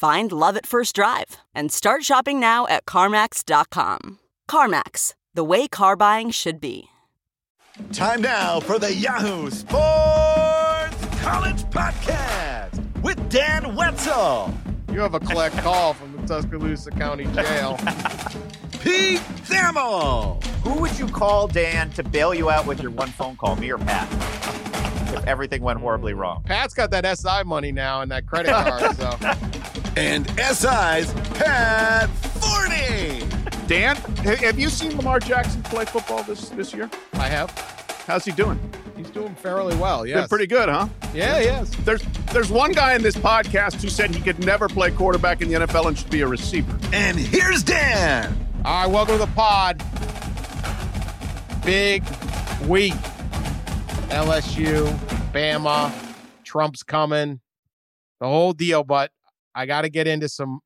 Find love at first drive and start shopping now at CarMax.com. CarMax, the way car buying should be. Time now for the Yahoo Sports College Podcast with Dan Wetzel, You have a collect call from the Tuscaloosa County Jail. Pete Thamel, Who would you call, Dan, to bail you out with your one phone call, me or Pat? If everything went horribly wrong. Pat's got that SI money now and that credit card, so and SI's Pat Forde. Dan, have you seen Lamar Jackson play football this this year? I have. How's he doing? He's doing fairly well. Been Yes. pretty good, huh? Yeah, yes. There's there's one guy in this podcast who said he could never play quarterback in the NFL and should be a receiver. And here's Dan. All right, welcome to the pod. Big week. LSU, Bama, Trump's coming, the whole deal. But I got to get into some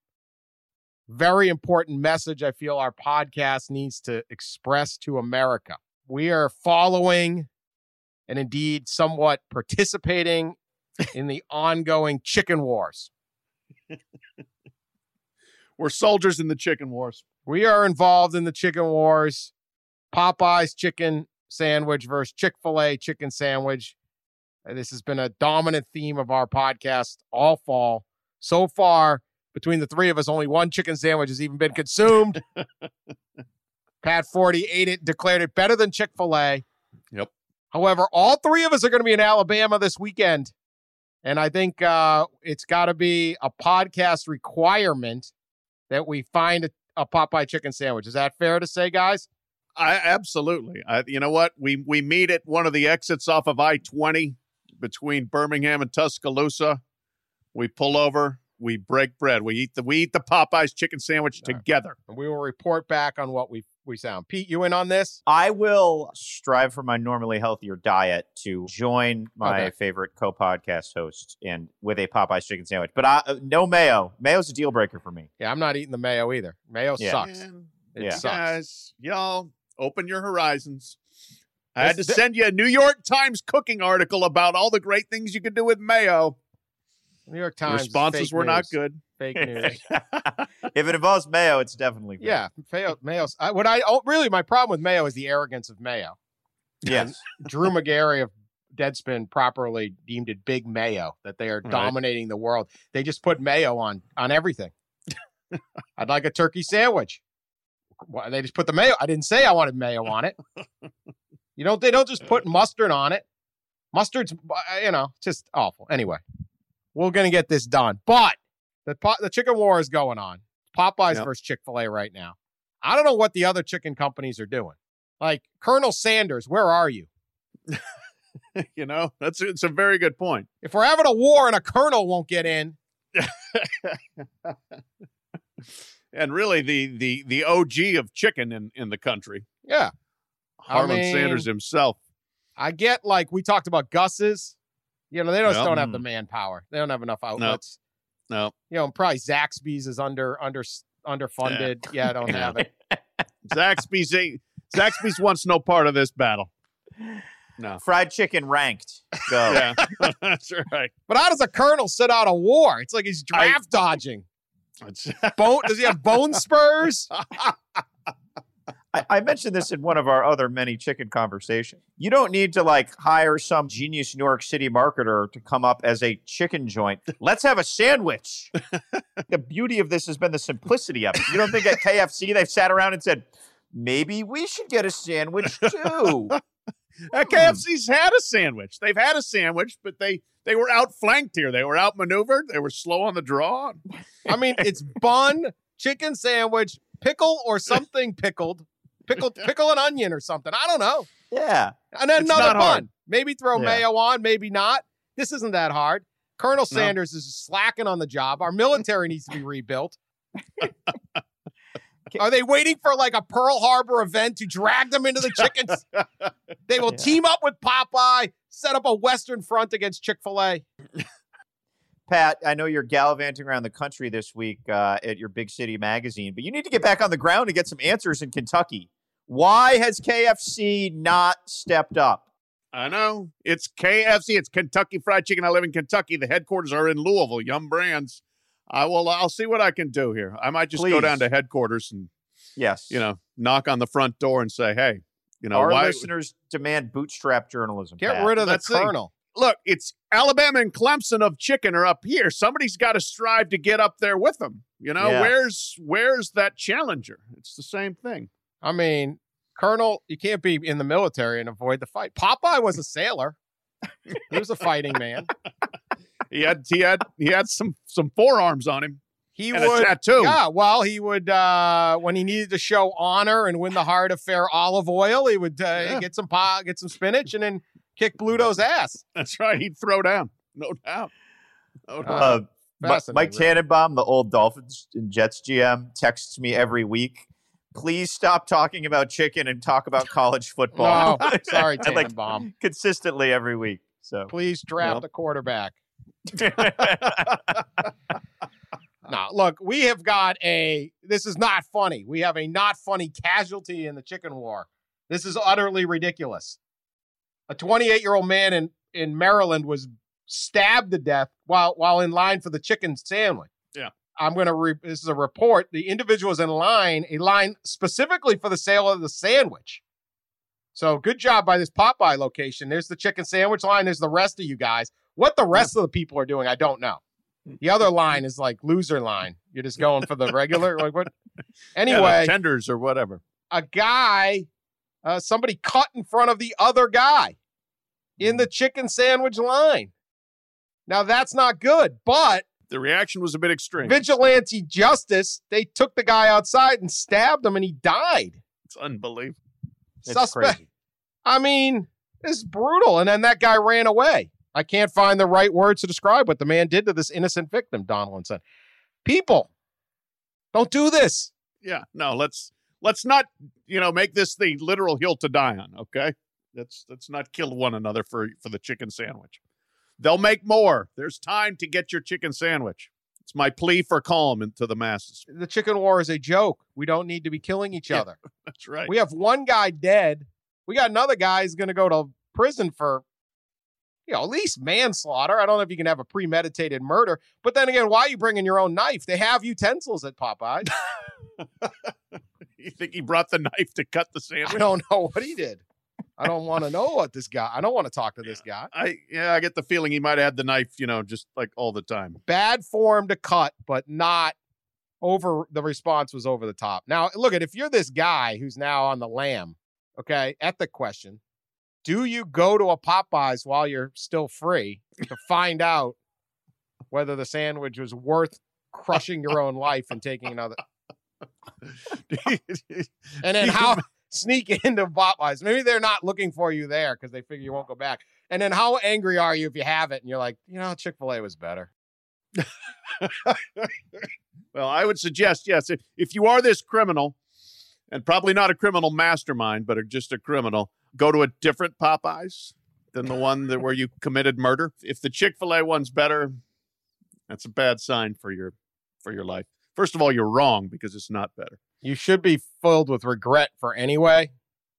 very important message I feel our podcast needs to express to America. We are following and indeed somewhat participating in the ongoing chicken wars. We're soldiers in the chicken wars. We are involved in the chicken wars. Popeye's chicken sandwich versus Chick fil A chicken sandwich. This has been a dominant theme of our podcast all fall. So far, between the three of us, only one chicken sandwich has even been consumed. Pat Forde ate it, declared it better than Chick fil A. Yep. However, all three of us are going to be in Alabama this weekend. And I think uh, it's got to be a podcast requirement that we find a, a Popeye chicken sandwich. Is that fair to say, guys? I absolutely. I, you know what? We we meet at one of the exits off of I twenty between Birmingham and Tuscaloosa. We pull over. We break bread. We eat the we eat the Popeyes chicken sandwich All right. together. And we will report back on what we we sound. Pete, you in on this? I will strive for my normally healthier diet to join my Okay. favorite co-podcast host and with a Popeyes chicken sandwich. But I, uh, no mayo. Mayo's a deal breaker for me. Yeah, I'm not eating the mayo either. Mayo Yeah. sucks. Man, It Yeah. sucks. guys, y'all, open your horizons. I had to send you a New York Times cooking article about all the great things you can do with mayo. New York Times. Responses fake were not good. Fake news. if it involves mayo, it's definitely good. yeah, mayo. Mayo's. I, what I oh, really my problem with mayo is the arrogance of mayo. Yes. Drew Magary of Deadspin properly deemed it big mayo that they are Right. dominating the world. They just put mayo on on everything. I'd like a turkey sandwich. Why they just put the mayo. I didn't say I wanted mayo on it. You don't. They don't just put mustard on it. Mustard's uh, you know just awful. Anyway, we're gonna get this done. But the po- the chicken war is going on. Popeyes Yep. versus Chick Fil A right now. I don't know what the other chicken companies are doing. Like Colonel Sanders, where are you? you know, that's it's a very good point. If we're having a war and a colonel won't get in, And really, the the the OG of chicken in in the country, yeah, I mean- Sanders himself. I get like we talked about Gus's. You know, they just Yeah. don't have the mm. manpower. They don't have enough outlets. No, You know, and probably Zaxby's is under under underfunded. Yeah, I don't have it. Zaxby's a- Zaxby's wants no part of this battle. No, Fried chicken ranked. Go. yeah, that's right. But how does a colonel sit out a war? It's like he's I- draft dodging. Bone? Does he have bone spurs? I, I mentioned this in one of our other many chicken conversations. You don't need to like hire some genius New York City marketer to come up as a chicken joint. Let's have a sandwich. the beauty of this has been the simplicity of it. You don't think at KFC they've sat around and said, maybe we should get a sandwich too. Uh, KFC's had a sandwich. They've had a sandwich, but they they were outflanked here. They were outmaneuvered. They were slow on the draw. I mean, it's bun, chicken sandwich, pickle or something pickled, pickled, pickle an onion or something. I don't know. yeah. And then It's another not bun. hard. Maybe throw Yeah. mayo on, maybe not. This isn't that hard. Colonel Sanders is slacking on the job. Our military needs to be rebuilt. Are they waiting for like a Pearl Harbor event to drag them into the chickens? they will Yeah. team up with Popeye, set up a Western front against Chick fil A. Pat, I know you're gallivanting around the country this week uh, at your big city magazine, but you need to get back on the ground and get some answers in Kentucky. Why has KFC not stepped up? I know. It's KFC. It's Kentucky Fried Chicken. I live in Kentucky. The headquarters are in Louisville. Yum Brands. I will. I'll see what I can do here. I might just go down to headquarters and Yes. you know knock on the front door and say, "Hey, you know Our why?" listeners demand bootstrap journalism. Get Pat. rid of the Let's. Colonel. Look, it's Alabama and Clemson of chicken are up here. Somebody's got to strive to get up there with them. You know, Yeah. where's where's that challenger? It's the same thing. I mean, Colonel, you can't be in the military and avoid the fight. Popeye was a sailor. he was a fighting man. He had he had he had some some forearms on him He and a would tattoo. Yeah, well, he would uh when he needed to show honor and win the heart of fair Olive Oyl, he would uh, Yeah. get some pot, get some spinach, and then kick Bluto's ass. That's right. He'd throw down, no doubt. No doubt. Uh, Mike really. Tannenbaum, the old Dolphins and Jets GM, texts me every week. Please stop talking about chicken and talk about college football. No, sorry, And, like, Tannenbaum. consistently every week. So Please draft Well. a quarterback. No, look, we have got a. This is not funny. We have a not funny casualty in the chicken war. This is utterly ridiculous. A 28 year old man in in Maryland was stabbed to death while while in line for the chicken sandwich. Yeah. I'm going to. Re- this is a report. The individual is in line, a line specifically for the sale of the sandwich. So good job by this Popeye location. There's the chicken sandwich line. There's the rest of you guys. What the rest of the people are doing, I don't know. The other line is like loser line. You're just going for the regular. Like what? Yeah, Anyway, tenders or whatever. a guy, uh, somebody cut in front of the other guy in the chicken sandwich line. Now that's not good, but The reaction was a bit extreme. vigilante justice, they took the guy outside and stabbed him and he died. It's unbelievable. it's Suspect. crazy. I mean, it's brutal. And then that guy ran away. I can't find the right words to describe what the man did to this innocent victim, Donaldson. People, don't do this. Yeah, no, let's let's not you know make this the literal hill to die on. Okay, let's let's not kill one another for for the chicken sandwich. They'll make more. There's time to get your chicken sandwich. It's my plea for calm into the masses. The chicken war is a joke. We don't need to be killing each Yeah. other. That's right. We have one guy dead. We got another guy who's going to go to prison for, you know, at least manslaughter. I don't know if you can have a premeditated murder. But then again, why are you bringing your own knife? They have utensils at Popeyes. you think he brought the knife to cut the sandwich? I don't know what he did. I don't want to know what this guy. I don't want to talk to this guy. I yeah, I get the feeling he might have had the knife, you know, just like all the time. Bad form to cut, but not over. The response was over the top. Now, look at if you're this guy who's now on the lam. Okay, ethic question: Do you go to a Popeyes while you're still free to find out whether the sandwich was worth crushing your own life and taking another? And then how sneak into Popeyes? Maybe they're not looking for you there because they figure you won't go back. And then how angry are you if you have it and you're like, you know, Chick Fil A was better. well, I would suggest yes, if, if you are this criminal, and probably not a criminal mastermind, but just a criminal, go to a different Popeyes than the one that where you committed murder. If the Chick Fil A one's better, that's a bad sign for your for your life. First of all, you're wrong because it's not better. You should be filled with regret for anyway,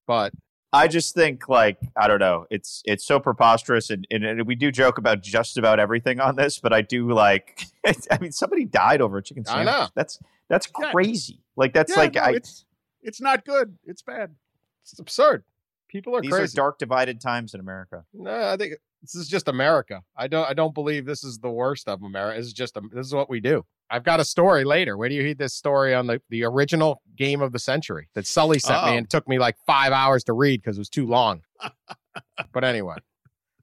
but I just think like I don't know. It's it's so preposterous, and, and, and we do joke about just about everything on this, but I do like. I mean, somebody died over a chicken sandwich. I know. That's that's Yeah. crazy. Like that's Yeah, like no, I. it's It's not good. It's bad. It's absurd. People are These crazy. are dark, divided times in America. No, I think this is just America. I don't. I don't believe this is the worst of America. This is just. This is what we do. I've got a story later. Where do you hear this story on the the original game of the century that Sully sent Oh. me and took me like five hours to read because it was too long. but anyway,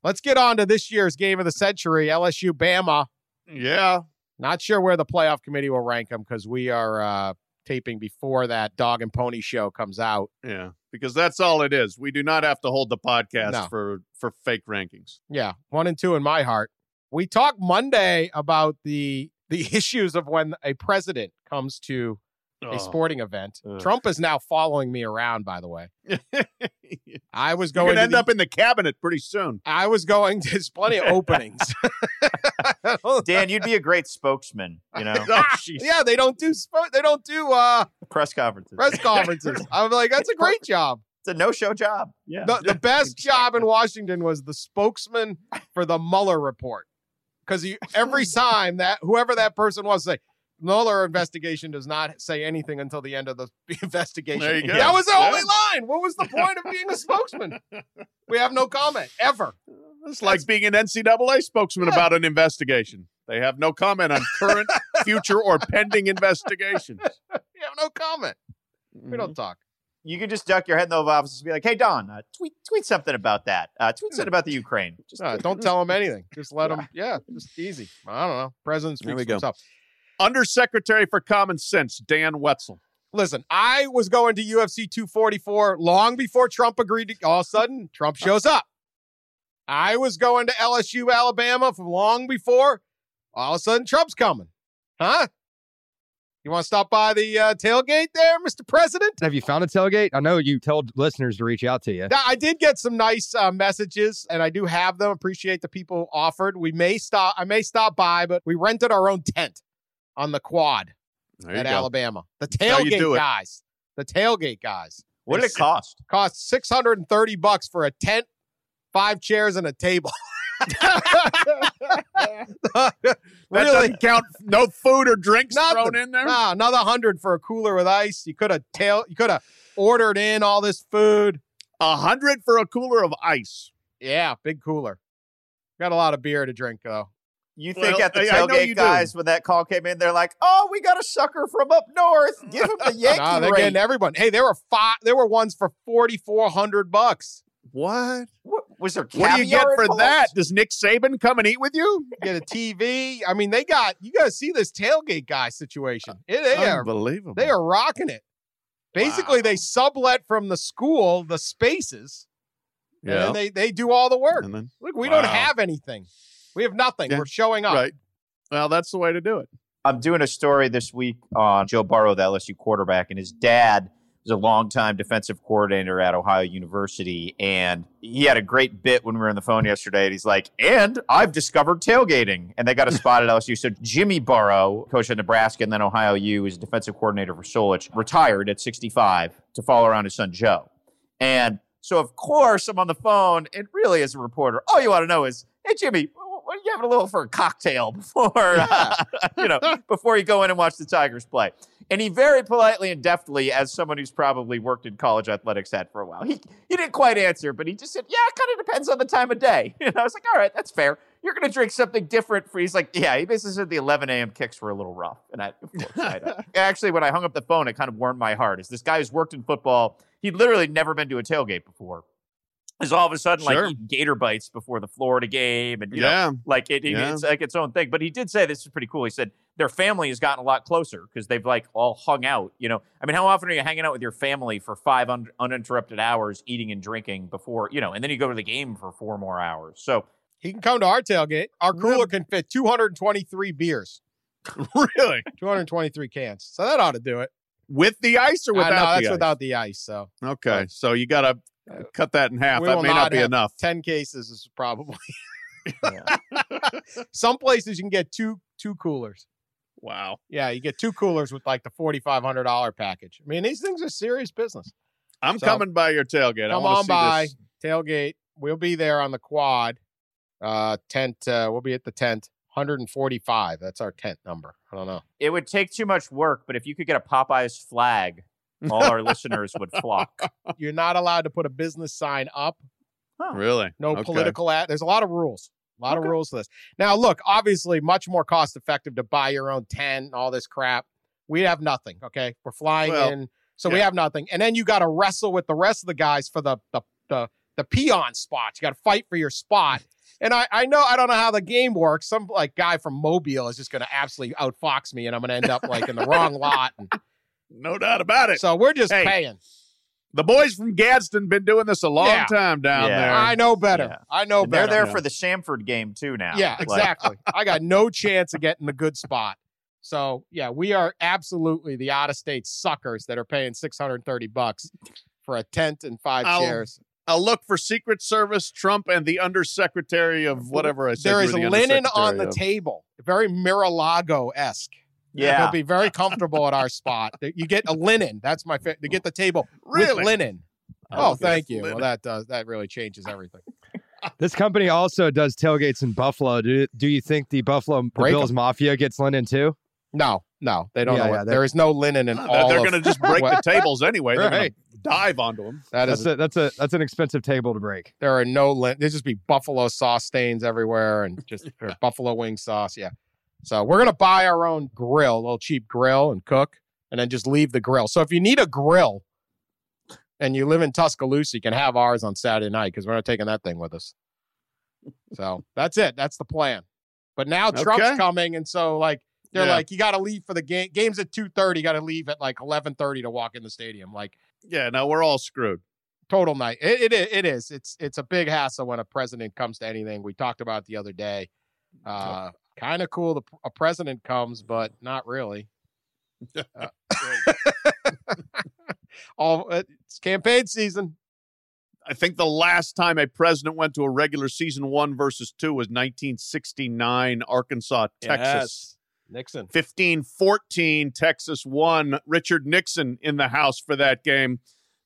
let's get on to this year's game of the century. LSU Bama. Yeah. Not sure where the playoff committee will rank them because we are uh, taping before that dog and pony show comes out. Yeah. Because that's all it is. We do not have to hold the podcast No. for for fake rankings. Yeah, one and two in my heart. We talked Monday about the the issues of when a president comes to a Oh. sporting event. Ugh. Trump is now following me around. By the way, I was going going to to end the- up in the cabinet pretty soon. I was going. There's plenty of openings. Dan, you'd be a great spokesman. You know, Oh, yeah, they don't do spo- they don't do uh, press conferences. press conferences. I'm like, that's a great job. It's a no-show job. Yeah. The, the best job in Washington was the spokesman for the Mueller report. Because every time that whoever that person was say, Mueller investigation does not say anything until the end of the investigation. There you go. That was the Yeah. only line. What was the point of being a spokesman? We have no comment ever. It's like being an NCAA spokesman Yeah. about an investigation. They have no comment on current, future, or pending investigations. We have no comment. We Mm-hmm. don't talk. You could just duck your head in the Oval Office and be like, "Hey, Don, uh, tweet tweet something about that. Uh, tweet something about the Ukraine." Just Uh, don't tell them anything. Just let them. Yeah, just easy. I don't know. President There speaks we for go. himself. Undersecretary for Common Sense, Dan Wetzel. Listen, I was going to UFC 244 long before Trump agreed to. All of a sudden, Trump shows up. I was going to LSU, Alabama from long before. All of a sudden, Trump's coming. Huh? You want to stop by the uh, tailgate there, Mr. President? Have you found a tailgate? I know you told listeners to reach out to you. I did get some nice uh, messages, and I do have them. Appreciate the people who offered. We may stop. I may stop by, but we rented our own tent on the quad There at. Alabama. The tailgate guys. The tailgate guys. what did it cost? cost 630 bucks for a tent, five chairs, and a table. That really? doesn't count. No food or drinks Nothing. thrown in there. Nah, another hundred for a cooler with ice. You could have tail. You could have ordered in all this food. A hundred for a cooler of ice. Yeah, big cooler. Got a lot of beer to drink though. You think Well, at the I- I know you tailgate do. guys when that call came in, they're like, "Oh, we got a sucker from up north. Give him the Yankee Nah, they're rate." getting everyone. Hey, there were five. There were ones for forty four hundred bucks. What? What, was there What do you get for that? Does Nick Saban come and eat with you? Get a TV. I mean, they got. You got to see this tailgate guy situation. Uh, it, they are Unbelievable. They are rocking it. Basically, Wow. they sublet from the school the spaces, Yeah. then they they do all the work. And then, Look, we don't have anything. We have nothing. Yeah. We're showing up. right. Well, that's the way to do it. I'm doing a story this week on Joe Burrow, the LSU quarterback, and his dad was a longtime defensive coordinator at Ohio University. And he had a great bit when we were on the phone yesterday. And he's like, and I've discovered tailgating. And they got a spot at LSU. So Jimmy Burrow, coach at Nebraska and then Ohio U, is defensive coordinator for Solich, retired at 65 to follow around his son Joe. And so, of course, I'm on the phone. And really, as a reporter, all you want to know is, hey, Jimmy, what are you having a little for a cocktail before, uh, you know, before you go in and watch the Tigers play? And he very politely and deftly, as someone who's probably worked in college athletics had for a while, he, he didn't quite answer, but he just said, yeah, it kind of depends on the time of day. And I was like, all right, that's fair. You're going to drink something different for, he's like, yeah, he basically said the 11 a.m. kicks were a little rough. And I, course, I, actually, when I hung up the phone, it kind of warmed my heart. Is this guy who's worked in football, he'd literally never been to a tailgate before. Is all of a sudden Sure. like gator bites before the Florida game, and you know, yeah. like it, it- Yeah. it's like its own thing. But he did say this is pretty cool. He said their family has gotten a lot closer because they've like all hung out. You know, I mean, how often are you hanging out with your family for five un- uninterrupted hours, eating and drinking before you know, and then you go to the game for four more hours. So He can come to our tailgate. Our cooler can fit 223 beers, really? 223 cans. So that ought to do it. With the ice or without know, that's the ice? without the ice. So Okay, so you got to cut that in half. That may not be enough. 10 cases is probably. Some places you can get two two coolers. Wow. Yeah, you get two coolers with like the forty five hundred dollar package. I mean, these things are serious business. I'm So- coming by your tailgate. I Come wanna on see by this. tailgate. We'll be there on the quad. Uh, tent. Uh, we'll be at the tent. 145. That's our tent number. I don't know. it would take too much work, but if you could get a Popeyes flag all our listeners would flock. You're not allowed to put a business sign up. Really? No Okay. political ad. There's a lot of rules. A lot Okay. of rules to this. Now, look, obviously, much more cost effective to buy your own tent and all this crap. We have nothing. Okay, we're flying Well, in, so we have nothing. And then you got to wrestle with the rest of the guys for the the the, the peon spots. You got to fight for your spot. And I, I know I don't know how the game works. Some like guy from Mobile is just going to absolutely outfox me, and I'm going to end up like in the wrong lot. And No doubt about it. so we're just Hey, paying. the boys from Gadsden been doing this a long Yeah. time down Yeah. there. I know better. Yeah. I know And they're better. there for the Samford game too now. Yeah, exactly. I got no chance of getting the good spot. So yeah, we are absolutely the out of state suckers that are paying six hundred and thirty bucks for a tent and 5 I'll- chairs. I'll look for Secret Service, Trump, and the Undersecretary of whatever I said. There you the linen on the of. table, very Mar-a-Lago esque. Yeah. They'll be very comfortable at our spot. You get a linen. That's my favorite. To get the table Really? with linen. I Oh, thank this you. Well, that does that really changes everything. This company also does tailgates in Buffalo. Do, do you think the Buffalo the Break 'em. Bills Mafia gets linen too? No, no, they don't Yeah, know. yeah, there is no linen in Uh, all. they're going to just break the tables anyway. They're going to dive onto them. That That's is a that's a that's an expensive table to break. There are no lint. There's just be buffalo sauce stains everywhere and just buffalo wing sauce. Yeah. So we're gonna buy our own grill, a little cheap grill, and cook, and then just leave the grill. So if you need a grill and you live in Tuscaloosa, you can have ours on Saturday night because we're not taking that thing with us. So that's it. That's the plan. But now Trump's coming, and so like they're Yeah. like, you got to leave for the game. Game's at two thirty. You got to leave at like eleven thirty to walk in the stadium. Like Yeah, no, we're all screwed. total night. It, it it is. It's it's a big hassle when a president comes to anything. We talked about it the other day. Uh, kind of cool. The, a president comes, but not really. Uh, all it's campaign season. I think the last time a president went to a regular season one versus two was 1969, Arkansas, Texas. Nixon. 15 14, Texas won. Richard Nixon in the House for that game.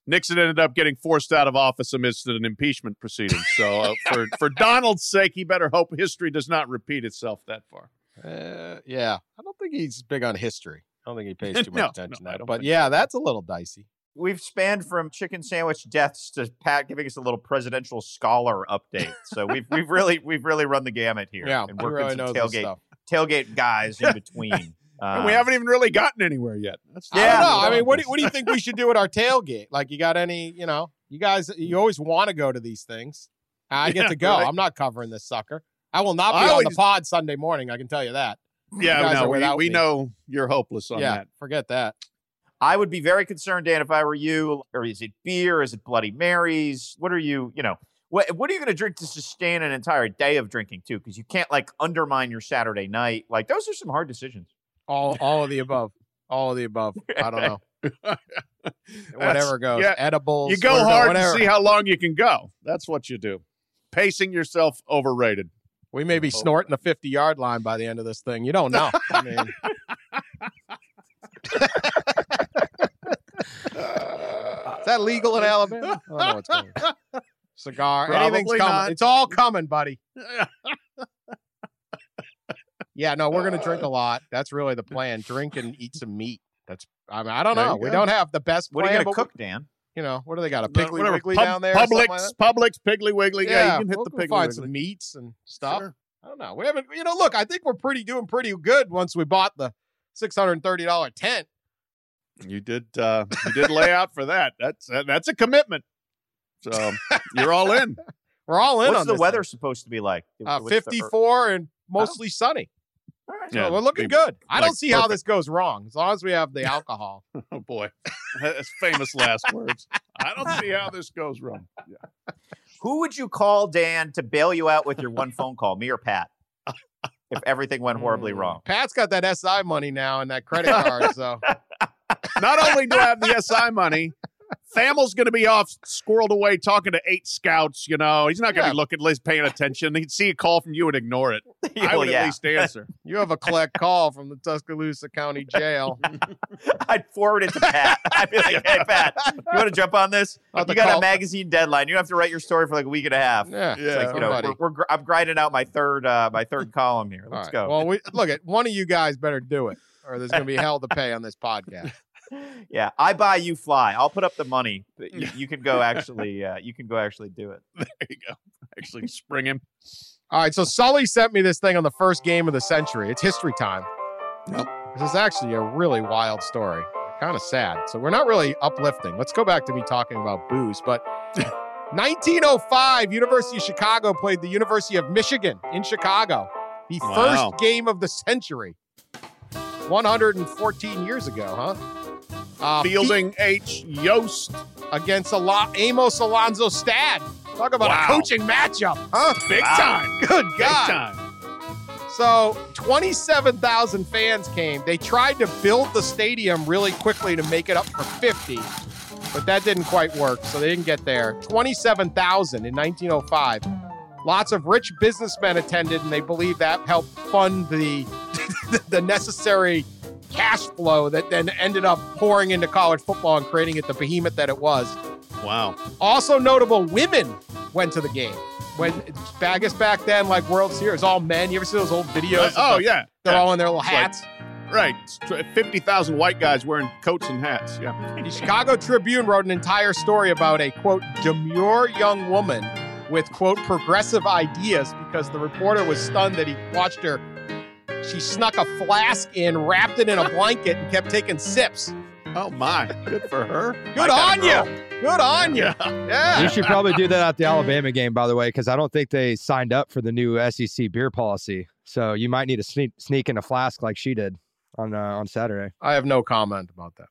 Nixon ended up getting forced out of office amidst an impeachment proceeding. So, uh, for, for Donald's sake, he better hope history does not repeat itself that far. Uh, yeah, I don't think he's big on history. I don't think he pays too much No, attention no, I to that. don't But think yeah, that's a little dicey. We've spanned from chicken sandwich deaths to Pat giving us a little presidential scholar update. So we've we've really we've really run the gamut here. Yeah, and he working really some knows this tailgate stuff. tailgate guys in between. and we Um, haven't even really gotten anywhere yet. That's I Yeah. know. I mean, what do, what do you think we should do at our tailgate? Like, you got any? You know, you guys, you always want to go to these things. I get Yeah, to go. right. I'm not covering this sucker. I will not be I on the pod Sunday morning. I can tell you that. Yeah, guys no, we, we know you're hopeless on yeah, that. forget that. I would be very concerned, Dan, if I were you. Or is it beer? Is it Bloody Marys? What are you? You know, what what are you going to drink to sustain an entire day of drinking too? Because you can't like undermine your Saturday night. Like those are some hard decisions. All, all of the above. All of the above. I don't know. Whatever goes. yeah, Edibles. You go whatever- hard whatever. to see how long you can go. That's what you do. Pacing yourself overrated. We may be Oh. snorting the 50 yard line by the end of this thing. You don't know. I mean, is that legal in Alabama? I don't know what's going on. Cigar. Anything's Probably coming. not. It's all coming, buddy. Yeah, no, we're gonna drink a lot. That's really the plan. Drink and eat some meat. That's I mean, I don't There know. you We go. don't have the best What are plan. you going but to cook, Dan? You know, what do they got? A No, Piggly whatever. Wiggly Pub- down there? or something Publix, like that? Publix, Piggly Wiggly. Yeah, you can hit we'll, the we'll Piggly find Wiggly. some meats and stuff. Sure. I don't know. We haven't, you know, look, I think we're pretty doing pretty good once we bought the six hundred and thirty dollar tent. You did. Uh, you did lay out for that. That's uh, that's a commitment. So you're all in. We're all in What's on the this weather thing. supposed to be like? Uh, What's the- Fifty four and mostly sunny. All right. So Yeah, we're looking be good. I don't like see how this goes wrong as long as we have the alcohol. Oh boy, that's famous last words. I don't see how this goes wrong. Yeah. Who would you call, Dan, to bail you out with your one phone call, me or Pat? If everything went horribly Mm, wrong. Pat's got that SI money now and that credit card. So Not only do I have the SI money, Thamel's going to be off, squirreled away, talking to eight scouts. You know, he's not going to Yeah. be looking, Liz, paying attention. He'd see a call from you and ignore it. I Well, would yeah. at least answer. you have a collect call from the Tuscaloosa County Jail. I'd forward it to Pat. I'd be like, hey, Pat, you want to jump on this? I'll have You got call- a magazine deadline. You don't have to write your story for like a week and a half. Yeah, It's Yeah. like, you know, we're, we're, I'm grinding out my third uh, my third column here. Let's right. go. Well, we, look at one of you guys better do it, or there's going to be hell to pay on this podcast. Yeah, I buy you fly. I'll put up the money. You, you can go actually. Uh, you can go actually do it. There you go. Actually, spring him. All right, so Sully sent me this thing on the first game of the century. It's history time. Yep. This is actually a really wild story. Kind of sad. So we're not really uplifting. Let's go back to me talking about booze. But 1905, University of Chicago played the University of Michigan in Chicago. The Wow. first game of the century. 114 years ago, huh? Uh, Fielding H. Yost. against Ala- Amos Alonzo Stagg. Talk about Wow. a coaching matchup, huh? Big time. Good Big God. time. So 27,000 fans came. They tried to build the stadium really quickly to make it up for 50, but that didn't quite work. So they didn't get there. 27,000 in 1905. Lots of rich businessmen attended, and they believe that helped fund the the necessary cash flow that then ended up pouring into college football and creating it the behemoth that it was. Wow. Also notable, women went to the game. When guess back then, like World Series, all men. You ever see those old videos? of oh the- yeah. they're Yeah. all in their little It's like- hats. Right. 50,000 white guys wearing coats and hats. Yeah. The Chicago Tribune wrote an entire story about a quote demure young woman with quote progressive ideas because the reporter was stunned that he watched her. She snuck a flask in, wrapped it in a blanket, and kept taking sips. Oh my. Good for her. Good on you. Good on you. Yeah. Yeah. You should probably do that at the Alabama game, by the way, because I don't think they signed up for the new SEC beer policy. So you might need to sneak, sneak in a flask like she did on uh, on Saturday. I have no comment about that.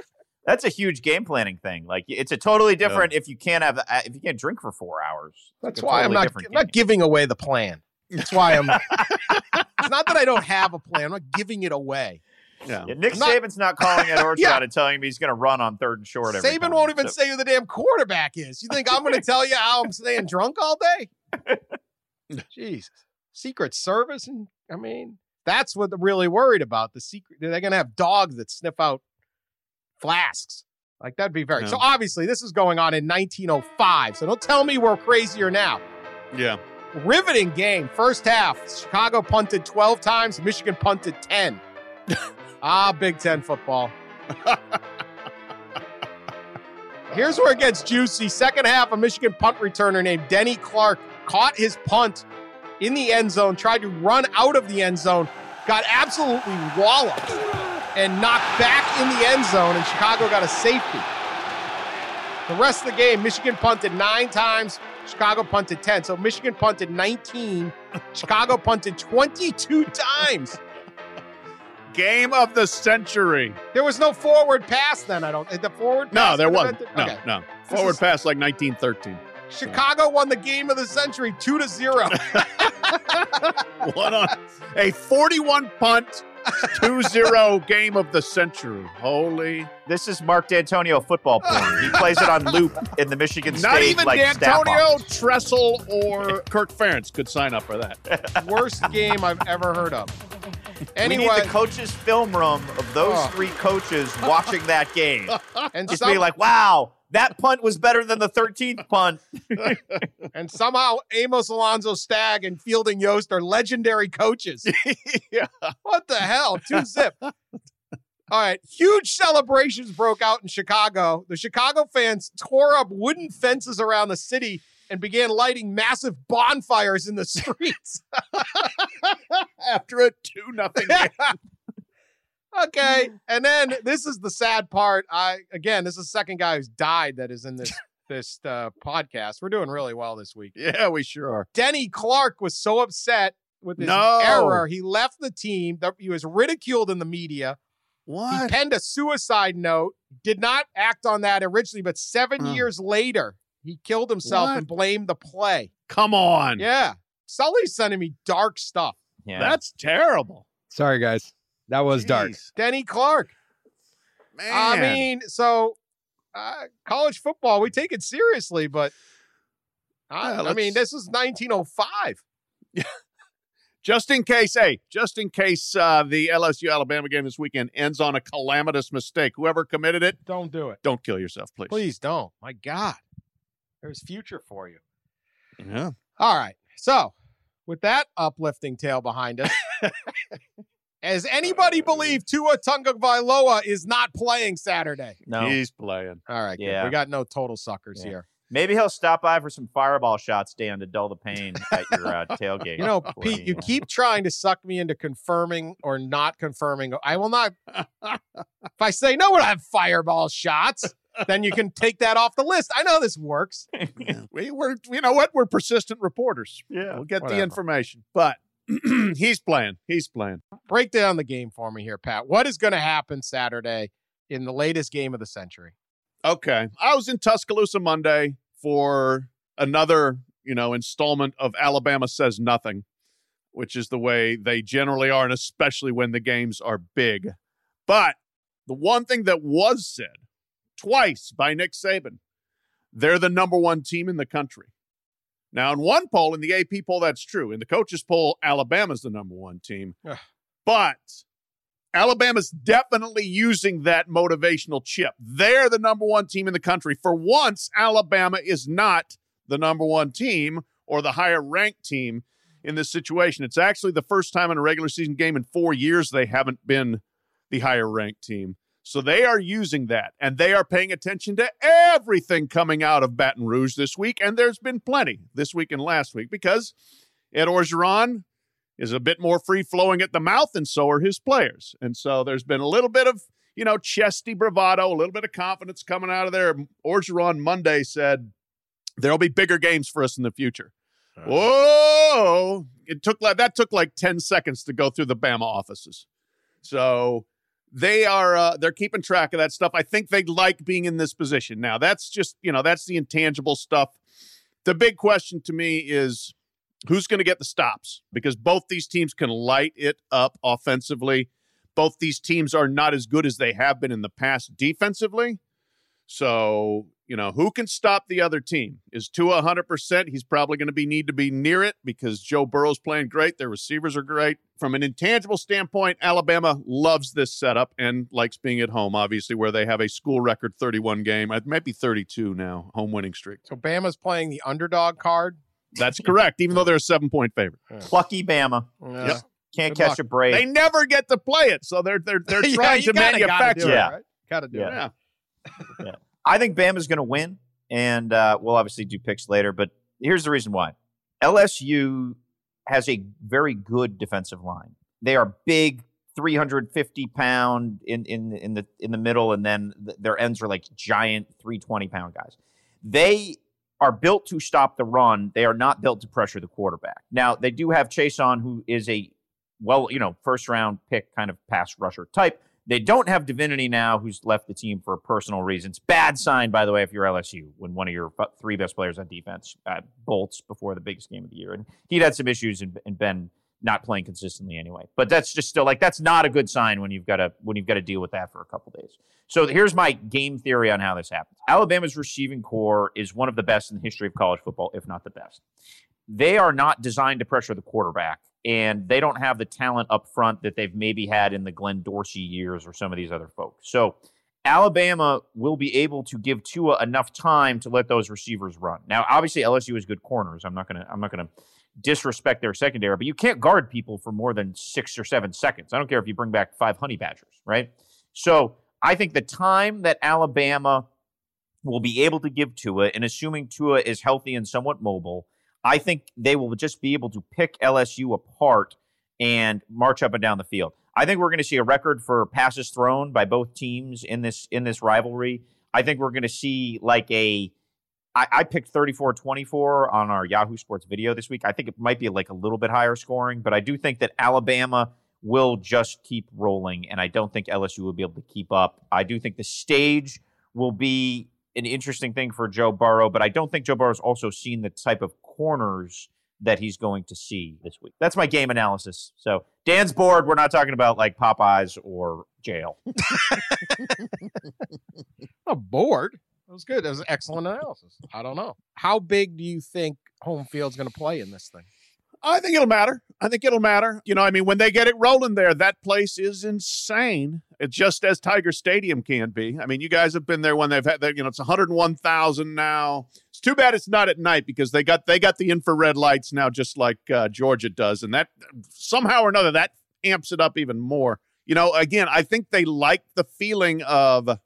That's a huge game planning thing. Like it's a totally different if you can't have uh, if you can't drink for four hours. That's a why I'm not, I'm not giving away the plan. That's why I'm. it's not that I don't have a plan. I'm not giving it away. Yeah. Yeah, Nick I'm not- Saban's not calling at Orgeron Yeah. and telling him he's going to run on third and short. Every Saban time. won't even So- say who the damn quarterback is. You think I'm going to tell you how I'm staying drunk all day? Jesus. Secret Service, and I mean, that's what they're really worried about. The secret. They're going to have dogs that sniff out flasks. Like that'd be very. Yeah. So obviously, this is going on in 1905. So don't tell me we're crazier now. Yeah. Riveting game. First half, Chicago punted 12 times, Michigan punted 10. ah, Big Ten football. Here's where it gets juicy. Second half, a Michigan punt returner named Denny Clark caught his punt in the end zone, tried to run out of the end zone, got absolutely walloped, and knocked back in the end zone, and Chicago got a safety. The rest of the game, Michigan punted nine times, Chicago punted 10. So Michigan punted 19, Chicago punted 22 times. Game of the century. There was no forward pass then, I don't. The forward pass No, there wasn't. No, Okay. no. Forward is- pass like 1913. Chicago won the game of the century 2 to 0. One on a 41 punt, 2-0 game of the century. Holy. This is Mark Dantonio football porn. He plays it on loop in the Michigan State. Not even like, staff Dantonio. Tressel, or Kirk Ferentz could sign up for that. Worst game I've ever heard of. We Anyway, need the coaches' film room of those Oh. three coaches watching that game. and, Just some- being like, wow, that punt was better than the 13th punt. and somehow Amos Alonzo Stagg and Fielding Yost are legendary coaches. yeah. What the hell? Two zip. All right. Huge celebrations broke out in Chicago. The Chicago fans tore up wooden fences around the city and began lighting massive bonfires in the streets. After a 2 nothing. Okay. And then this is the sad part. I again, this is the second guy who's died that is in this this uh, podcast. We're doing really well this week. Yeah, we sure are. Denny Clark was so upset with his No. error, he left the team. The- He was ridiculed in the media. What? He penned a suicide note, did not act on that originally, but seven Oh. years later, he killed himself What? and blamed the play. Come on. Yeah. Sully's sending me dark stuff. Yeah. That's terrible. Sorry, guys. That was dark. Jeez. Denny Clark. Man. I mean, so uh, college football, we take it seriously, but I, Yeah, I mean, this is 1905. just in case, hey, just in case uh, the LSU Alabama game this weekend ends on a calamitous mistake, whoever committed it, Don't do it. don't kill yourself, please. Please don't. My God. There's future for you. Yeah. All right. So, with that uplifting tale behind us, Has anybody believed Tua Tagovailoa is not playing Saturday? No. He's playing. All right, good. Yeah. we got no total suckers Yeah. here. Maybe he'll stop by for some fireball shots, Dan, to dull the pain at your uh, tailgate. You know, Pete, me. you keep trying to suck me into confirming or not confirming. I will not. if I say no, we'll have fireball shots. Then you can take that off the list. I know this works. We were, you know what? We're persistent reporters. Yeah. We'll get Whatever. the information. But he's playing. He's playing. Break down the game for me here, Pat. What is going to happen Saturday in the latest game of the century? Okay. I was in Tuscaloosa Monday for another, you know, installment of Alabama Says Nothing, which is the way they generally are, and especially when the games are big. But the one thing that was said twice by Nick Saban, they're the number one team in the country. Now, in one poll, in the AP poll, that's true. In the coaches poll, Alabama's the number one team. But Alabama's definitely using that motivational chip. They're the number one team in the country. For once, Alabama is not the number one team or the higher ranked team in this situation. It's actually the first time in a regular season game in four years they haven't been the higher ranked team. So they are using that and they are paying attention to everything coming out of Baton Rouge this week. And there's been plenty this week and last week because Ed Orgeron is a bit more free flowing at the mouth, and so are his players. And so there's been a little bit of, you know, chesty bravado, a little bit of confidence coming out of there. Orgeron Monday said, There'll be bigger games for us in the future. Uh. Whoa! It took like that took like 10 seconds to go through the Bama offices. So they are uh, they're keeping track of that stuff. I think they like being in this position. Now, that's just, you know, that's the intangible stuff. The big question to me is who's going to get the stops because both these teams can light it up offensively. Both these teams are not as good as they have been in the past defensively. So, you know, who can stop the other team? Is Tua 100%? He's probably going to be need to be near it because Joe Burrow's playing great. Their receivers are great. From an intangible standpoint, Alabama loves this setup and likes being at home, obviously, where they have a school record 31 game. It might be 32 now, home winning streak. So Bama's playing the underdog card. That's correct, even though they're a seven point favorite. Plucky Bama. Uh, Yep. Can't Good catch luck. a break. They never get to play it, so they're they're they're trying you to gotta- gotta manufacture. do it, Yeah. right? Gotta do Yeah. it. Yeah. I think Bama's going to win, and uh, we'll obviously do picks later. But here's the reason why: LSU has a very good defensive line. They are big, 350 pound in in in the in the middle, and then th- their ends are like giant, 320 pound guys. They are built to stop the run. They are not built to pressure the quarterback. Now they do have Chaisson, who is a well, you know, first round pick kind of pass rusher type. They don't have Divinity now, who's left the team for personal reasons. Bad sign, by the way, if you're LSU, when one of your three best players on defense uh, bolts before the biggest game of the year. And he'd had some issues and, and been not playing consistently anyway. But that's just still like that's not a good sign when you've got to when you've got to deal with that for a couple days. So here's my game theory on how this happens. Alabama's receiving corps is one of the best in the history of college football, if not the best. They are not designed to pressure the quarterback and they don't have the talent up front that they've maybe had in the Glenn Dorsey years or some of these other folks. So Alabama will be able to give Tua enough time to let those receivers run. Now, obviously, LSU has good corners. I'm not gonna I'm not gonna disrespect their secondary, but you can't guard people for more than six or seven seconds. I don't care if you bring back five honey badgers, right? So I think the time that Alabama will be able to give Tua, and assuming Tua is healthy and somewhat mobile, I think they will just be able to pick LSU apart and march up and down the field. I think we're going to see a record for passes thrown by both teams in this in this rivalry. I think we're going to see like a I, I picked 34-24 on our Yahoo Sports video this week. I think it might be like a little bit higher scoring, but I do think that Alabama will just keep rolling, and I don't think LSU will be able to keep up. I do think the stage will be an interesting thing for Joe Burrow, but I don't think Joe Burrow's also seen the type of corners that he's going to see this week. That's my game analysis. So Dan's bored. We're not talking about like Popeyes or jail. Oh, A board. That was good. That was excellent analysis. I don't know. How big do you think home field's going to play in this thing? I think it'll matter. I think it'll matter. You know, I mean, when they get it rolling there, that place is insane. It's just as Tiger Stadium can be. I mean, you guys have been there when they've had that. You know, it's 101,000 now. It's too bad it's not at night because they got they got the infrared lights now, just like uh, Georgia does, and that somehow or another that amps it up even more. You know, again, I think they like the feeling of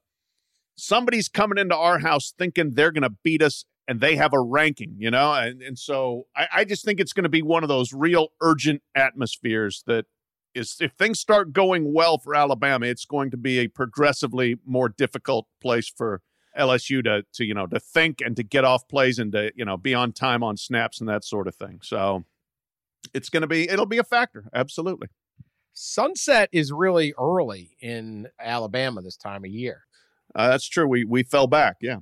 somebody's coming into our house thinking they're going to beat us and they have a ranking, you know? And, and so I, I just think it's going to be one of those real urgent atmospheres that is, if things start going well for Alabama, it's going to be a progressively more difficult place for LSU to, to, you know, to think and to get off plays and to, you know, be on time on snaps and that sort of thing. So it's going to be, it'll be a factor. Absolutely. Sunset is really early in Alabama this time of year. Uh, that's true. We, we fell back. Yeah.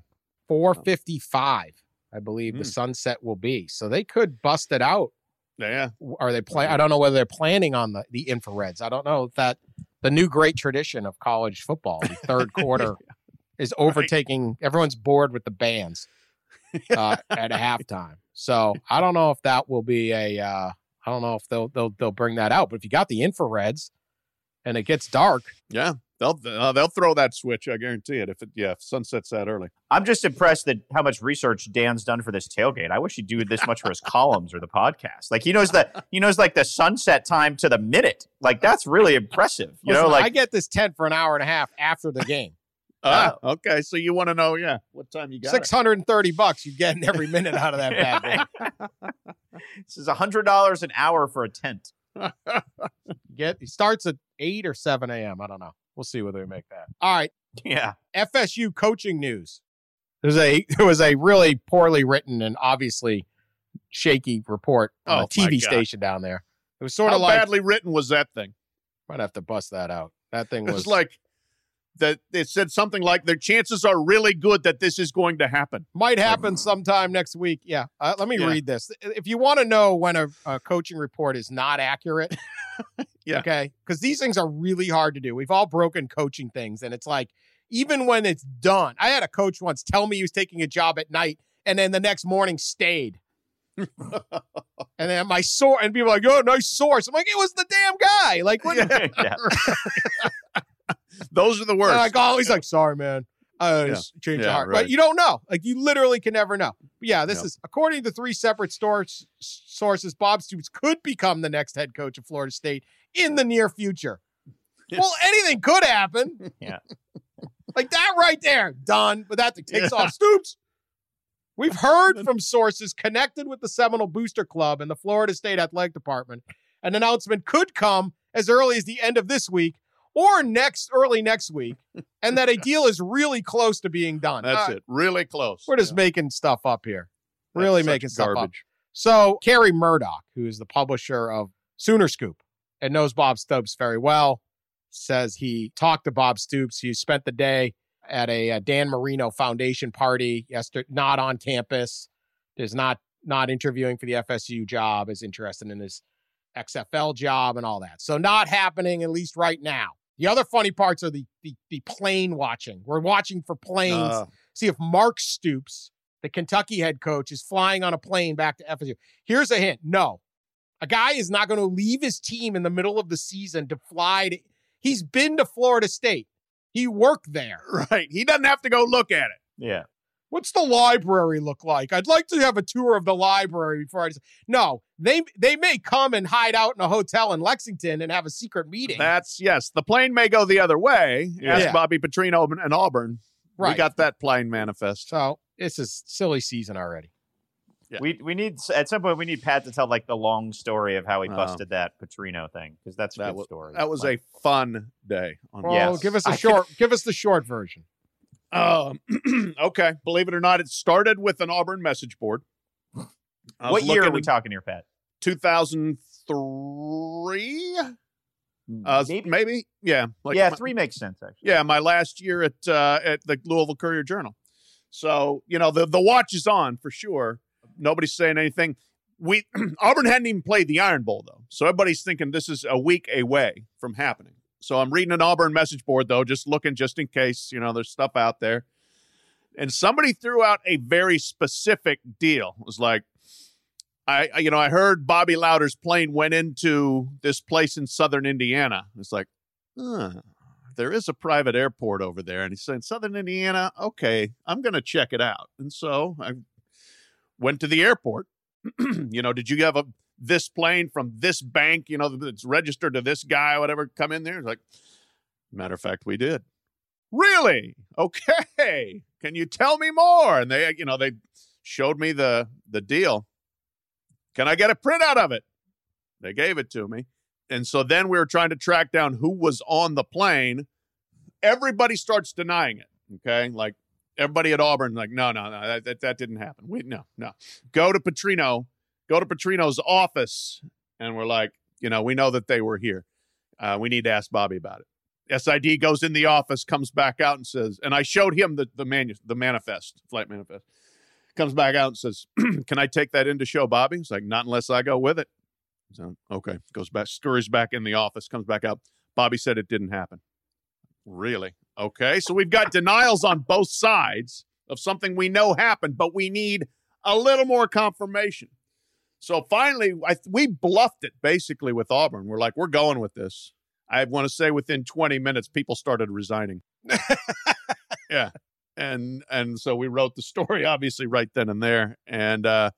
455, I believe the Hmm. sunset will be. So they could bust it out. Yeah. Are they play? I don't know whether they're planning on the, the infrareds. I don't know if that the new great tradition of college football, the third quarter is overtaking everyone's bored with the bands uh, at halftime. So I don't know if that will be a uh, I don't know if they'll they'll they'll bring that out. But if you got the infrareds and it gets dark, Yeah. They'll, uh, they'll throw that switch. I guarantee it. If it, yeah, if sunsets that early. I'm just impressed that how much research Dan's done for this tailgate. I wish he'd do this much for his columns or the podcast. Like he knows that he knows like the sunset time to the minute. Like that's really impressive. You know, like I get this tent for an hour and a half after the game. Ah, okay. So you want to know, yeah, what time you got? Six hundred and thirty bucks. You're getting every minute out of that bad boy. this is a hundred dollars an hour for a tent. Get he starts at eight or seven a.m. I don't know. We'll see whether we make that. All right. Yeah. FSU coaching news. There's a there was a really poorly written and obviously shaky report on Oh, a TV station down there. It was sort How of like badly written was that thing? might have to bust that out. That thing It was was like that. It said something like, "The chances are really good that this is going to happen." might happen sometime next week. Yeah. Uh, let me Yeah. read this. If you want to know when a, a coaching report is not accurate, Yeah. okay, because these things are really hard to do. We've all broken coaching things, and it's like even when it's done. I had a coach once tell me he was taking a job at night, and then the next morning stayed. and then my source, and people are like, "Oh, nice source." I'm like, "It was the damn guy." Like, what? Yeah. Yeah. Those are the worst. And like, oh, he's like, sorry, man. I Yeah. just changed Yeah, heart. right. But you don't know. Like, you literally can never know. But yeah, this Yeah. is according to three separate stores, sources. Bob Stoops could become the next head coach of Florida State in the near future. Well, anything could happen. Yeah. like that right there, done. But that takes off Stoops. We've heard from sources connected with the Seminole Booster Club and the Florida State Athletic Department. An announcement could come as early as the end of this week or next early next week, and that a deal is really close to being done. That's Uh, it. Really close. We're just Yeah. making stuff up here. That's Really making stuff up. garbage. So Carey Murdock, who is the publisher of Sooner Scoop and knows Bob Stoops very well, says he talked to Bob Stoops. He spent the day at a, uh Dan Marino Foundation party yesterday, not on campus. Is not not interviewing for the FSU job. Is interested in his XFL job and all that. So not happening at least right now. The other funny parts are the the, the plane watching. We're watching for planes Uh, see if Mark Stoops, the Kentucky head coach, is flying on a plane back to FSU. Here's a hint: no, a guy is not going to leave his team in the middle of the season to fly. To, he's been to Florida State. He worked there. right. He doesn't have to go look at it. Yeah. What's the library look like? I'd like to have a tour of the library before I. Just, no, they they may come and hide out in a hotel in Lexington and have a secret meeting. That's yes. The plane may go the other way. Yeah. Ask Bobby Petrino and Auburn. Right. We got that plane manifest. so it's a silly season already. Yeah. We we need at some point we need Pat to tell like the long story of how he Oh. busted that Petrino thing because that's a That good was- story. That was Like, a fun day. On Well, Yes. give us a short. give us the short version. Um, okay. Believe it or not, it started with an Auburn message board. What year are we talking here, Pat? 2003? Uh, Maybe? maybe. Yeah. Like yeah, my- three makes sense actually. Yeah, my last year at uh, at the Louisville Courier Journal. So you know the the watch is on for sure. Nobody's saying anything. We Auburn hadn't even played the Iron Bowl though, so everybody's thinking this is a week away from happening. So I'm reading an Auburn message board though, just looking just in case you know there's stuff out there. And somebody threw out a very specific deal. It was like, I you know I heard Bobby Lowder's plane went into this place in southern Indiana. It's like, huh, there is a private airport over there. And he said, Southern Indiana, okay, I'm going to check it out. And so I went to the airport. you know, did you have a this plane from this bank, you know, that's registered to this guy whatever, come in there? It's like, matter of fact, we did. Really? Okay. Can you tell me more? And they, you know, they showed me the the deal. Can I get a printout of it? They gave it to me. And so then we were trying to track down who was on the plane. Everybody starts denying it. Okay. Like everybody at Auburn, like, no, no, no, that, that, that didn't happen. We, no, no. Go to Petrino, go to Petrino's office. And we're like, you know, we know that they were here. Uh, we need to ask Bobby about it. SID goes in the office, comes back out and says, and I showed him the the manu- the manifest, flight manifest. Comes back out and says, "Can I take that in to show Bobby?" He's like, "Not unless I go with it." So okay, goes back, scurries back in the office, comes back out. Bobby said it didn't happen. Really? Okay, so we've got denials on both sides of something we know happened, but we need a little more confirmation. So finally, I, we bluffed it basically with Auburn. We're like, we're going with this. I want to say within 20 minutes, people started resigning. yeah. And and so we wrote the story obviously right then and there. And uh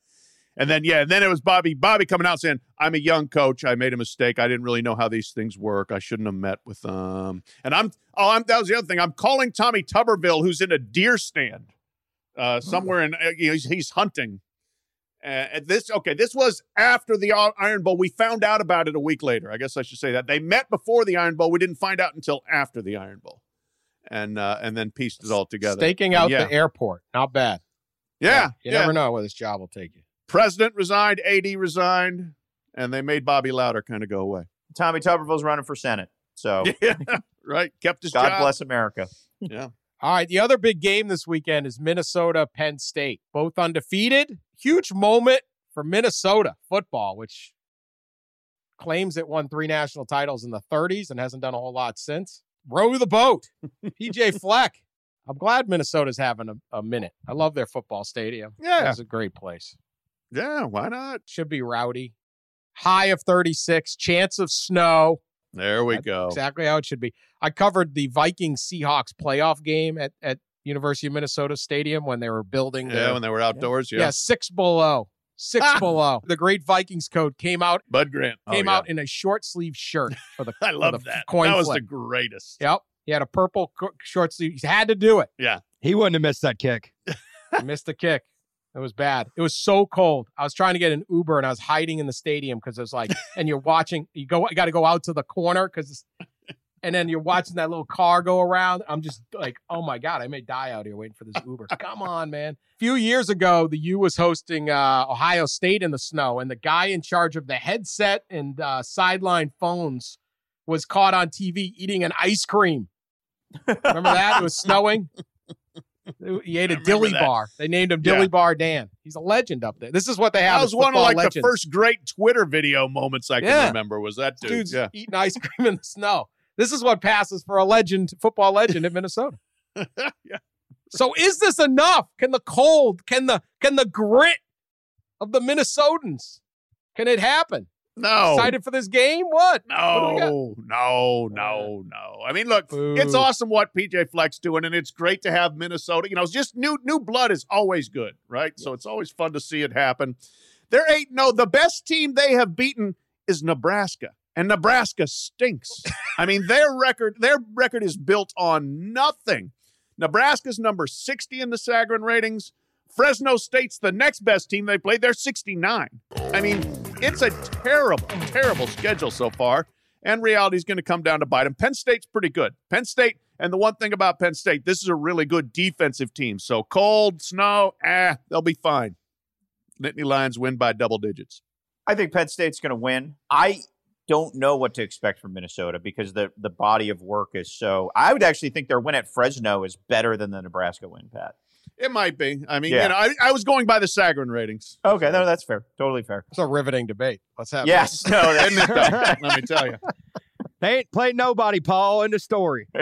and then yeah, and then it was Bobby Bobby coming out saying, I'm a young coach. I made a mistake. I didn't really know how these things work. I shouldn't have met with them. And I'm oh, I'm that was the other thing. I'm calling Tommy Tuberville, who's in a deer stand uh somewhere in uh, he's, he's hunting. Uh, this okay. This was after the Iron Bowl. We found out about it a week later. I guess I should say that they met before the Iron Bowl. We didn't find out until after the Iron Bowl, and uh, and then pieced it all together. Staking out yeah. the airport. Not bad. Yeah, You yeah. never know where this job will take you. President resigned, AD resigned, and they made Bobby Lowder kind of go away. Tommy Tuberville's running for Senate. So Yeah, right. Kept his God job. bless America. Yeah. All right. The other big game this weekend is Minnesota Penn State. Both undefeated. Huge moment for Minnesota football, which claims it won three national titles in the 30s and hasn't done a whole lot since. Row the boat. PJ Fleck. I'm glad Minnesota's having a, a minute. I love their football stadium. Yeah. It's a great place. Yeah. Why not? Should be rowdy. High of 36, chance of snow. There we That's go. Exactly how it should be. I covered the Vikings Seahawks playoff game at, at University of Minnesota Stadium when they were building Yeah, when they were outdoors. yeah. Yeah. six below. Six Ah. below. The great Vikings code came out Bud Grant Oh, came yeah. out in a short sleeve shirt for the I love the that. coin that was flip. the greatest. Yep. He had a purple co- short sleeve. He had to do it. Yeah, he wouldn't have missed that kick. Missed the kick. It was bad. It was so cold. I was trying to get an Uber and I was hiding in the stadium because it was like, and you're watching, you go, you got to go out to the corner because, and then you're watching that little car go around. I'm just like, oh my God, I may die out here waiting for this Uber. Come on, man. A few years ago, the U was hosting uh, Ohio State in the snow, and the guy in charge of the headset and uh, sideline phones was caught on TV eating an ice cream. Remember that? It was snowing. He ate a dilly that. bar. They named him Dilly Yeah. Bar Dan. He's a legend up there. This is what they have. That was one of like legends. the first great Twitter video moments I can Yeah. remember. Was that dude? dudes Yeah. eating ice cream in the snow. This is what passes for a legend, football legend in Minnesota. Yeah. So is this enough? Can the cold, can the can the grit of the Minnesotans, can it happen? No. Excited for this game? What? What we got? No, no, no, no. I mean, look, Boo. it's awesome what PJ Fleck's doing, and it's great to have Minnesota. You know, it's just new new blood is always good, right? So it's always fun to see it happen. There ain't no the best team they have beaten is Nebraska, and Nebraska stinks. I mean, their record their record is built on nothing. Nebraska's number sixty in the Sagarin ratings. Fresno State's the next best team they played. They're 69. I mean, it's a terrible, terrible schedule so far. And reality's going to come down to bite them. Penn State's pretty good. Penn State, and the one thing about Penn State, this is a really good defensive team. So cold, snow, ah, they'll be fine. Nittany Lions win by double digits. I think Penn State's going to win. I don't know what to expect from Minnesota because the the body of work is so. I would actually think their win at Fresno is better than the Nebraska win, Pat. It might be. I mean, Yeah. you know, I, I was going by the Sagarin ratings. Okay, no, that's fair. Totally fair. It's a riveting debate. Let's have Yes, no, that's Isn't it, though? Let me tell you. They ain't played nobody, Paul. In the story.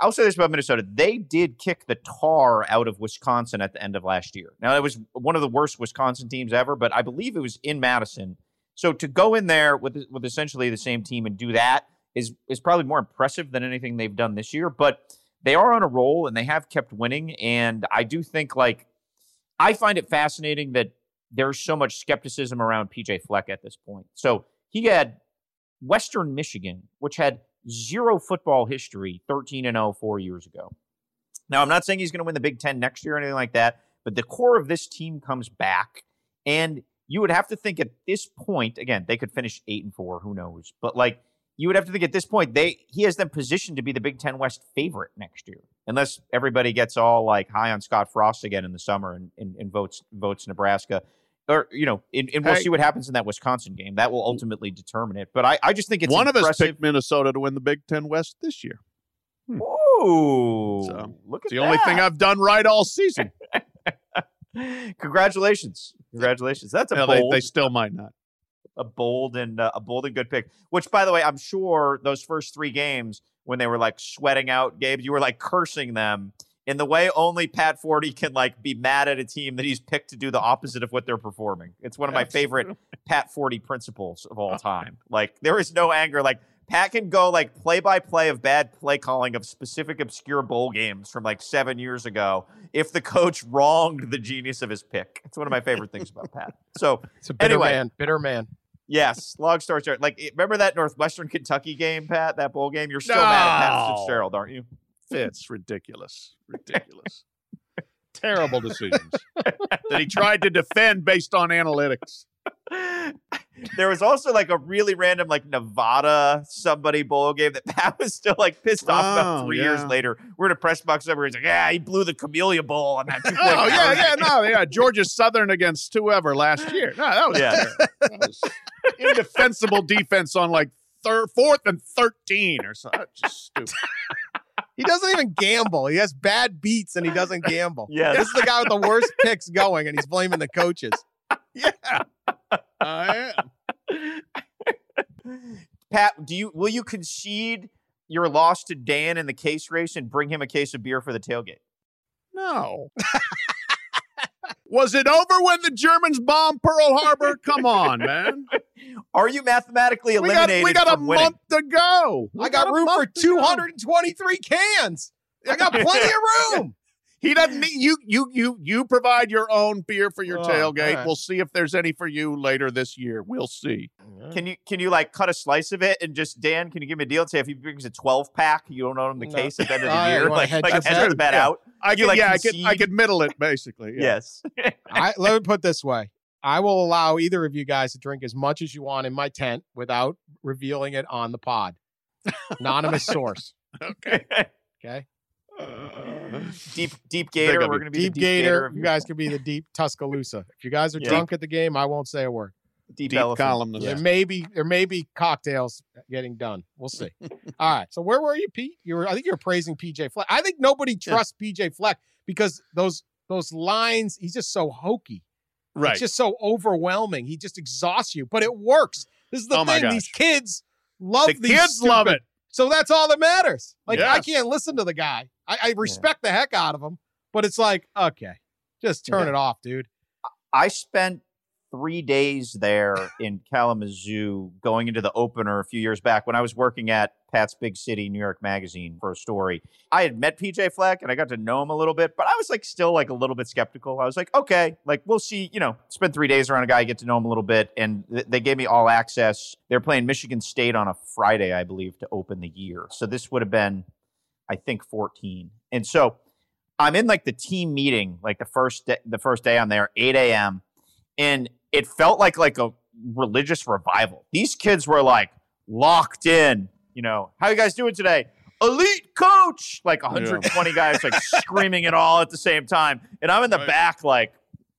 I'll say this about Minnesota. They did kick the tar out of Wisconsin at the end of last year. Now, it was one of the worst Wisconsin teams ever, but I believe it was in Madison. So to go in there with with essentially the same team and do that is is probably more impressive than anything they've done this year. But they are on a roll and they have kept winning. And I do think like I find it fascinating that there's so much skepticism around PJ Fleck at this point. So he had Western Michigan, which had zero football history, 13 and 0 four years ago. Now, I'm not saying he's going to win the Big Ten next year or anything like that, but the core of this team comes back. And you would have to think at this point, again, they could finish eight and four, who knows? But like, you would have to think at this point, they he has them positioned to be the Big Ten West favorite next year, unless everybody gets all like high on Scott Frost again in the summer and, and, and votes votes Nebraska or you know, and, and we'll see what happens in that Wisconsin game. That will ultimately determine it. But I, I just think it's One of us impressive. picked Minnesota to win the Big Ten West this year. Hmm. Ooh, So, look at the only thing. I've done right all season. Congratulations, congratulations. That's a Now, they, they still might not. A bold and uh, a bold and good pick. Which, by the way, I'm sure those first three games when they were like sweating out games, you were like cursing them in the way only Pat Forde can like be mad at a team that he's picked to do the opposite of what they're performing. It's one of my favorite Pat Forde principles of all time. Like there is no anger. Like Pat can go like play by play of bad play calling of specific obscure bowl games from like seven years ago if the coach wronged the genius of his pick. It's one of my favorite things about Pat. So It's a bitter Anyway. man, bitter man. Yes, long story short. Like, remember that Northwestern Kentucky game, Pat? That bowl game. You're still mad at Pat No. Fitzgerald, aren't you? It's ridiculous. Ridiculous. Terrible decisions that he tried to defend based on analytics. there was also like a really random, like Nevada somebody bowl game that Pat was still like pissed off about Oh, three years later. We're in a press box over. He's like, "Yeah, he blew the Camellia Bowl on that." two-point Oh yeah, conversion." yeah, no, yeah. Georgia Southern against whoever last year. No, that was, Yeah. That was indefensible defense on like third, fourth and thirteen or something. Just stupid. He doesn't even gamble. He has bad beats and he doesn't gamble. Yeah, This is the guy with the worst picks going, and he's blaming the coaches. Yeah, I am. Pat, do you will you concede your loss to Dan in the case race and bring him a case of beer for the tailgate? No. Was it over when the Germans bombed Pearl Harbor? Come on, man. Are you mathematically We got, we got a winning? month to go. We I got a room for month to go. 223 cans. I got plenty of room. He doesn't need you. You you you provide your own beer for your Oh, tailgate. all right. We'll see if there's any for you later this year. We'll see. Can you can you like cut a slice of it and just Dan? Can you give me a deal and say if he brings a twelve pack, you don't own him the No. case at the end of the yeah, you year? wanna Like, hedge like your hedge bet? the bet Yeah. out. I could like, yeah, I could I could middle it basically. Yeah. Yes. I, let me put it this way. I will allow either of you guys to drink as much as you want in my tent without revealing it on the pod. Anonymous source. Okay. Okay. deep deep gator. We're gonna be Deep the Gator. of You guys can be the deep Tuscaloosa. If you guys are Yeah. drunk at the game, I won't say a word. deep, Deep elephant. columnist. There may be there may be cocktails getting done. We'll see. All right. So where were you, Pete? You were I think you're praising PJ Fleck. I think nobody trusts PJ Fleck because those those lines, he's just so hokey. Right. It's just so overwhelming. He just exhausts you, but it works. This is the Oh thing. These kids love the these kids love it. So that's all that matters. Like I can't listen to the guy. I, I respect the heck out of him, but it's like, okay, just turn Yeah. it off, dude. I spent three days there in Kalamazoo going into the opener a few years back when I was working at Pat's Big City New York Magazine for a story. I had met PJ Fleck and I got to know him a little bit, but I was like still like a little bit skeptical. I was like, okay, like we'll see, you know, spend three days around a guy, get to know him a little bit. And th- they gave me all access. They're playing Michigan State on a Friday, I believe, to open the year. So this would have been, I think, 14. And so I'm in like the team meeting, like the first day, the first day I'm there, 8 a.m. And it felt like like a religious revival. These kids were like locked in. You know, how you guys doing today? Elite coach, like 120 guys like screaming it all at the same time, and I'm in the Right. back like,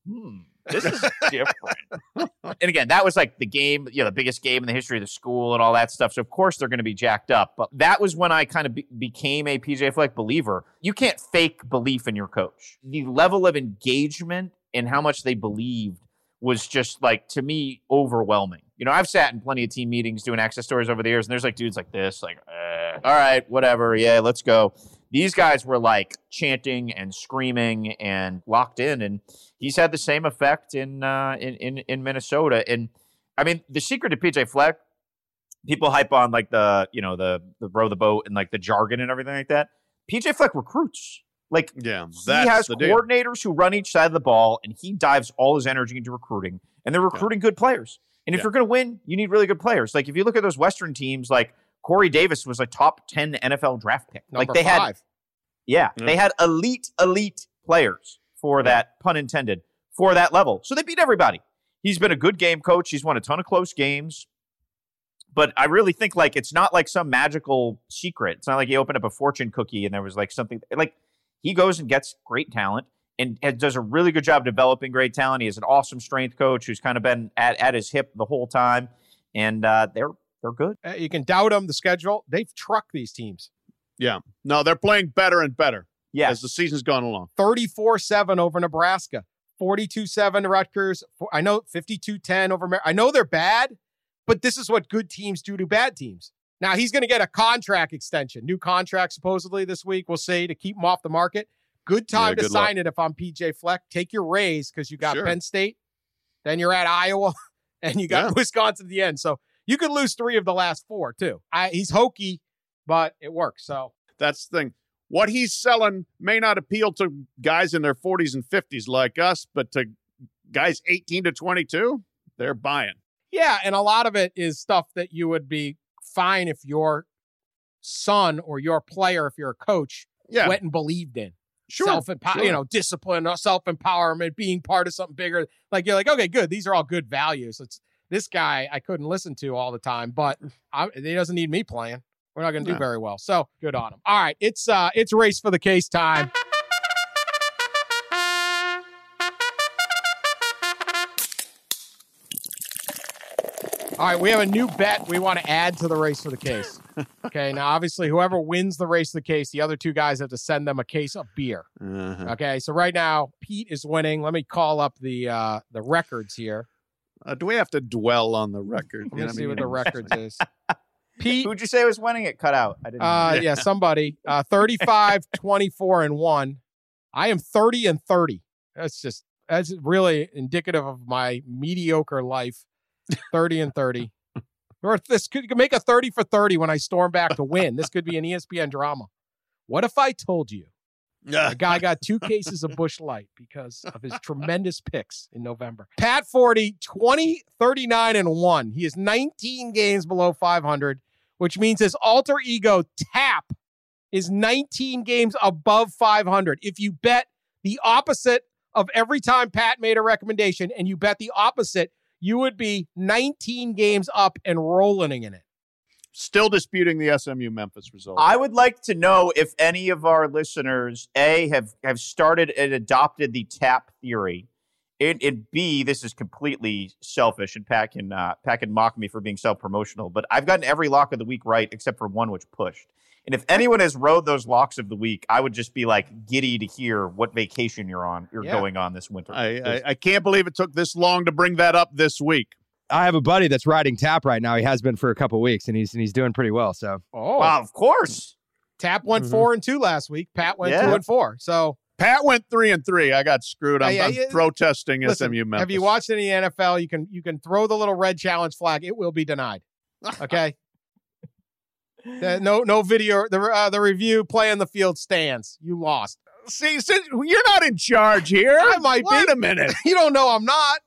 hmm, this is different. and again, that was like the game, you know, the biggest game in the history of the school and all that stuff. So of course they're going to be jacked up. But that was when I kind of be- became a PJ Fleck believer. You can't fake belief in your coach. The level of engagement and how much they believed was just like to me overwhelming. You know, I've sat in plenty of team meetings doing access stories over the years, and there's like dudes like this, like, eh, all right, whatever, yeah, let's go. These guys were like chanting and screaming and locked in, and he's had the same effect in uh, in, in in Minnesota. And I mean, the secret to PJ Fleck, people hype on like the you know the the row the boat and like the jargon and everything like that. PJ Fleck recruits. Like Yeah, he has the deal. coordinators who run each side of the ball, and he dives all his energy into recruiting, and they're recruiting good players. And if Yeah. you're going to win, you need really good players. Like if you look at those Western teams, like Corey Davis was a top ten NFL draft pick. Number like they had yeah, Yeah. they had elite, elite players for that, pun intended, for that level. So they beat everybody. He's been a good game coach. He's won a ton of close games. But I really think like it's not like some magical secret. It's not like he opened up a fortune cookie and there was like something like he goes and gets great talent and, and does a really good job developing great talent. He is an awesome strength coach who's kind of been at, at his hip the whole time. And uh, they're they're good. Uh, You can doubt them. The schedule, they've trucked these teams. Yeah. No, they're playing better and better Yes. as the season's gone along. 34 7 over Nebraska, 42 7 Rutgers. I know 52 10 over. Mar- I know they're bad, but this is what good teams do to bad teams. Now he's going to get a contract extension, new contract supposedly this week. We'll see to keep him off the market. Good time Yeah, to good luck. sign it if I'm PJ Fleck. Take your raise because you got Sure. Penn State, then you're at Iowa, and you got Yeah. Wisconsin at the end. So you could lose three of the last four too. I, he's hokey, but it works. So That's the thing. What he's selling may not appeal to guys in their 40s and 50s like us, but to guys 18 to 22, they're buying. Yeah, and a lot of it is stuff that you would be fine if your son or your player, if you're a coach, Yeah, went and believed in. sure. Self empower, sure. you know, discipline, self empowerment, being part of something bigger. Like you're like, okay, good. These are all good values. It's this guy I couldn't listen to all the time, but I, he doesn't need me playing. We're not going to do No. very well. So good on him. All right, it's uh, it's race for the case time. All right, we have a new bet we want to add to the race for the case. Okay, now obviously, whoever wins the race for the case, the other two guys have to send them a case of beer. Uh-huh. Okay, so right now Pete is winning. Let me call up the uh the records here. Uh, do we have to dwell on the record? Let me see what the records is. Pete, Who'd you say was winning it? Cut out. I didn't. uh yeah, somebody. Uh 35, 24 and 1. I am 30 and 30. That's just that's really indicative of my mediocre life. 30 and 30. Or this could could make a 30 for 30 when I storm back to win. This could be an ESPN drama. What if I told you A guy got two cases of Busch Light because of his tremendous picks in November. Pat Forde, 20, 39, and 1. He is 19 games below 500, which means his alter ego Tap is 19 games above 500. If you bet the opposite of every time Pat made a recommendation and you bet the opposite, you would be 19 games up and rolling in it. Still disputing the SMU Memphis result. I would like to know if any of our listeners a have have started and adopted the tap theory, and, and b this is completely selfish, and Pat can uh, Pat can mock me for being self promotional, but I've gotten every lock of the week right except for one which pushed. And if anyone has rode those locks of the week, I would just be like giddy to hear what vacation you're on, you're Yeah. going on this winter. I, I, I can't believe it took this long to bring that up this week. I have a buddy that's riding tap right now. He has been for a couple weeks, and he's and he's doing pretty well. So Oh, wow, of course. Tap went Mhm. four and two last week. Pat went two and four. So Pat went three and three. I got screwed. I'm, Yeah, yeah, I'm yeah. protesting Listen, SMU Memphis. have you watched any NFL? You can you can throw the little red challenge flag. It will be denied. Okay. The- no no video. The uh, the review play on the field stands. You lost. See, since you're not in charge here. I might be. Wait a minute. You don't know I'm not.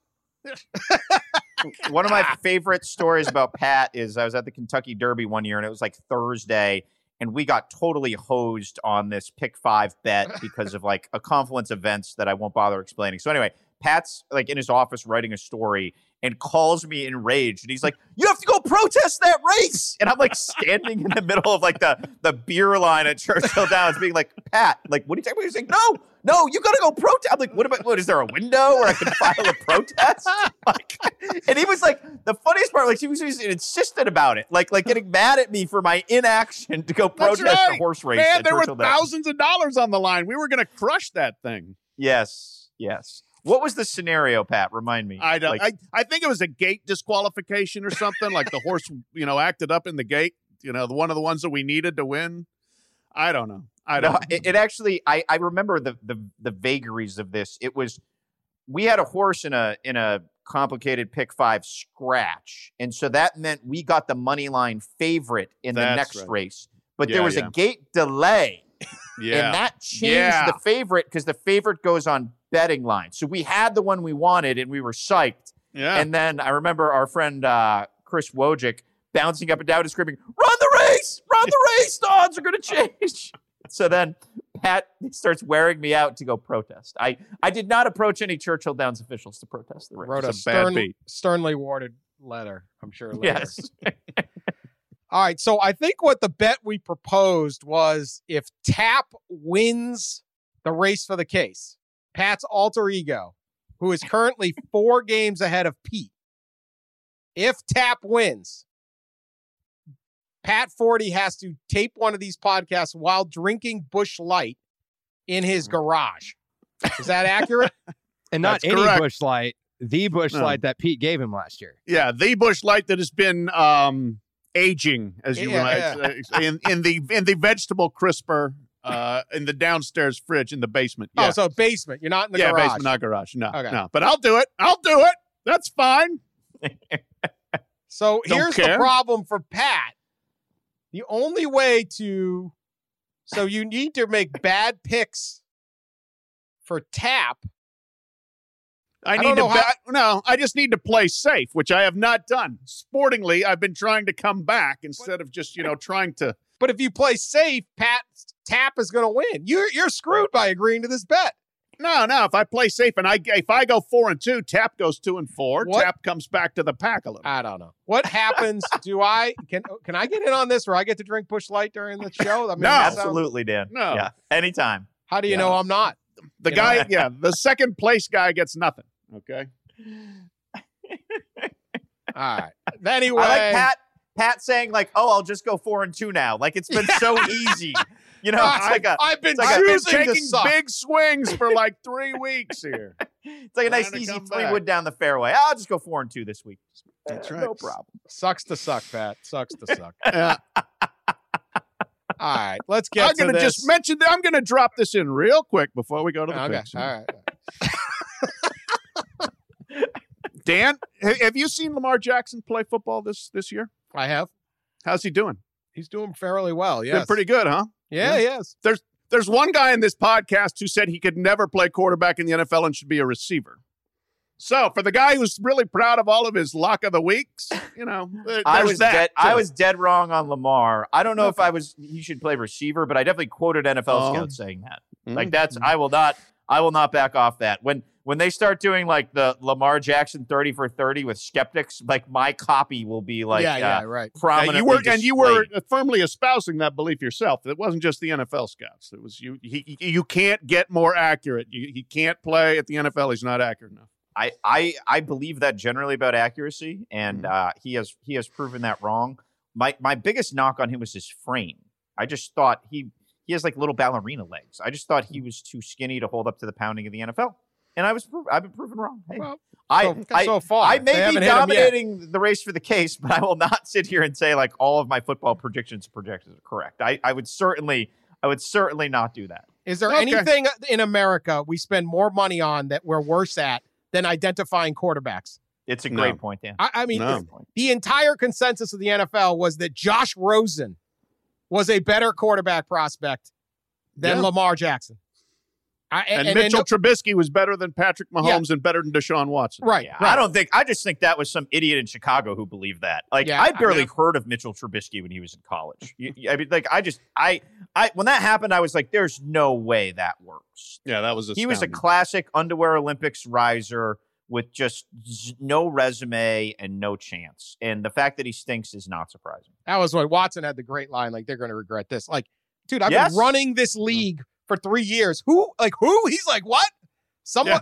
one of my favorite stories about Pat is I was at the Kentucky Derby one year and it was like Thursday and we got totally hosed on this pick five bet because of like a confluence of events that I won't bother explaining. So anyway, Pat's like in his office writing a story and calls me enraged and he's like, "You have to go protest that race!" And I'm like standing in the middle of like the the beer line at Churchill Downs, being like, "Pat, like, what are you talking about?" He's like, "No, no, you gotta go protest." I'm like, "What about? What is there a window where I can file a protest?" Like, and he was like, the funniest part, like he was, he was insistent about it, like like getting mad at me for my inaction to go protest the right. horse race. Man, there were Churchill Downs. thousands of dollars on the line. We were going to crush that thing. Yes, yes. What was the scenario, Pat? Remind me. I don't. Like, I, I think it was a gate disqualification or something. like the horse, you know, acted up in the gate. You know, the one of the ones that we needed to win. I don't know. I don't. No, it, it actually I, I remember the, the the vagaries of this. It was we had a horse in a in a complicated pick five scratch. And so that meant we got the money line favorite in the next right. race. But Yeah, there was yeah. a gate delay. Yeah. And that changed Yeah. the favorite because the favorite goes on betting line. So we had the one we wanted and we were psyched. yeah. And then I remember our friend uh, Chris Wojcik bouncing up and down and screaming, "Run the race! Run the race! The odds are going to change." So then Pat starts wearing me out to go protest. I I did not approach any Churchill Downs officials to protest the race. Wrote a, It's a bad stern, beat. sternly worded letter. I'm sure. Later. yes. All right. So I think what the bet we proposed was if Tap wins the race for the case, Pat's alter ego, who is currently four games ahead of Pete, if Tap wins, Pat Forde has to tape one of these podcasts while drinking Busch Light in his garage. Is that accurate? And not That's any correct. Busch light, the bush No. light that Pete gave him last year. Yeah, the Busch light that has been um, aging, as you Yeah, might say, in in the in the vegetable crisper uh, in the downstairs fridge in the basement. Yeah, Oh, so basement. You're not in the yeah, garage. basement, not garage. No, Okay. no, but I'll do it. I'll do it. That's fine. So Don't here's the problem for Pat. The only way to so you need to make bad picks for tap. I don't need to. know how- ba- no, I just need to play safe, which I have not done. Sportingly, I've been trying to come back instead of just you know trying to. But if you play safe, Pat tap is going to win. You're you're screwed by agreeing to this bet. No, no. If I play safe and I if I go four and two, Tap goes two and four. What? Tap comes back to the pack a little. I don't know. What happens? do I can can I get in on this where I get to drink Busch Light during the show? I mean, No. Absolutely, Dan. No. Yeah. Anytime. How do you Yeah. know I'm not? The You guy, yeah, the second place guy gets nothing. Okay. All right. Anyway, I like Pat Pat saying like, "Oh, I'll just go four and two now." Like it's been so easy. You know, it's like a I've been like a- choosing to taking big swings for like three weeks here. it's like a nice easy three back. wood down the fairway. I'll just go four and two this week. That's Uh, right. No problem. Sucks to suck, Pat. Sucks to suck. Yeah. All right, let's get I'm to gonna this. just mention. That I'm gonna drop this in real quick before we go to the okay, picks. all right. Dan, have you seen Lamar Jackson play football this this year? I have. How's he doing? He's doing fairly well. Been Yes, pretty good, huh? Yeah, yes. There's there's one guy in this podcast who said he could never play quarterback in the NFL and should be a receiver. So for the guy who's really proud of all of his lock of the weeks, you know, I was that, dead. I was dead wrong on Lamar. I don't know if I was. He should play receiver, but I definitely quoted NFL Oh. scouts saying that. Mhm. Like that's. I will not. I will not back off that. When when they start doing like the Lamar Jackson thirty for thirty with skeptics, like my copy will be like yeah, uh, yeah, right. Yeah, you were and you were firmly espousing that belief yourself. It wasn't just the NFL scouts. It was you. He, he- you can't get more accurate. You, he can't play at the NFL. He's not accurate enough. I, I I believe that generally about accuracy, and uh, he has he has proven that wrong. My my biggest knock on him was his frame. I just thought he he has like little ballerina legs. I just thought he was too skinny to hold up to the pounding of the NFL, and I was pro- I've been proven wrong. Hey, Well, I, so, I so far, I may be hit him yet. dominating the race for the case, but I will not sit here and say like all of my football predictions projections are correct. I, I would certainly I would certainly not do that. Is there Okay. anything in America we spend more money on that we're worse at than identifying quarterbacks? It's a No. great point, Dan. I, I mean, No. the entire consensus of the NFL was that Josh Rosen was a better quarterback prospect than Yeah. Lamar Jackson. I, And, Mitchell Trubisky was better than Patrick Mahomes and better than Deshaun Watson. right, Yeah, right. I don't think. I just think that was some idiot in Chicago who believed that. Like, Yeah, I I barely mean- heard of Mitchell Trubisky when he was in college. You- you- I mean, like, I just, I, I, when that happened, I was like, "There's no way that works." Yeah, that was He was a classic underwear Olympics riser with just z- no resume and no chance. And the fact that he stinks is not surprising. That was what Watson had the great line. Like they're going to regret this. Like, dude, I've Yes. been running this mm. league for three years. Who, like, who? He's like, what? Someone? Yeah.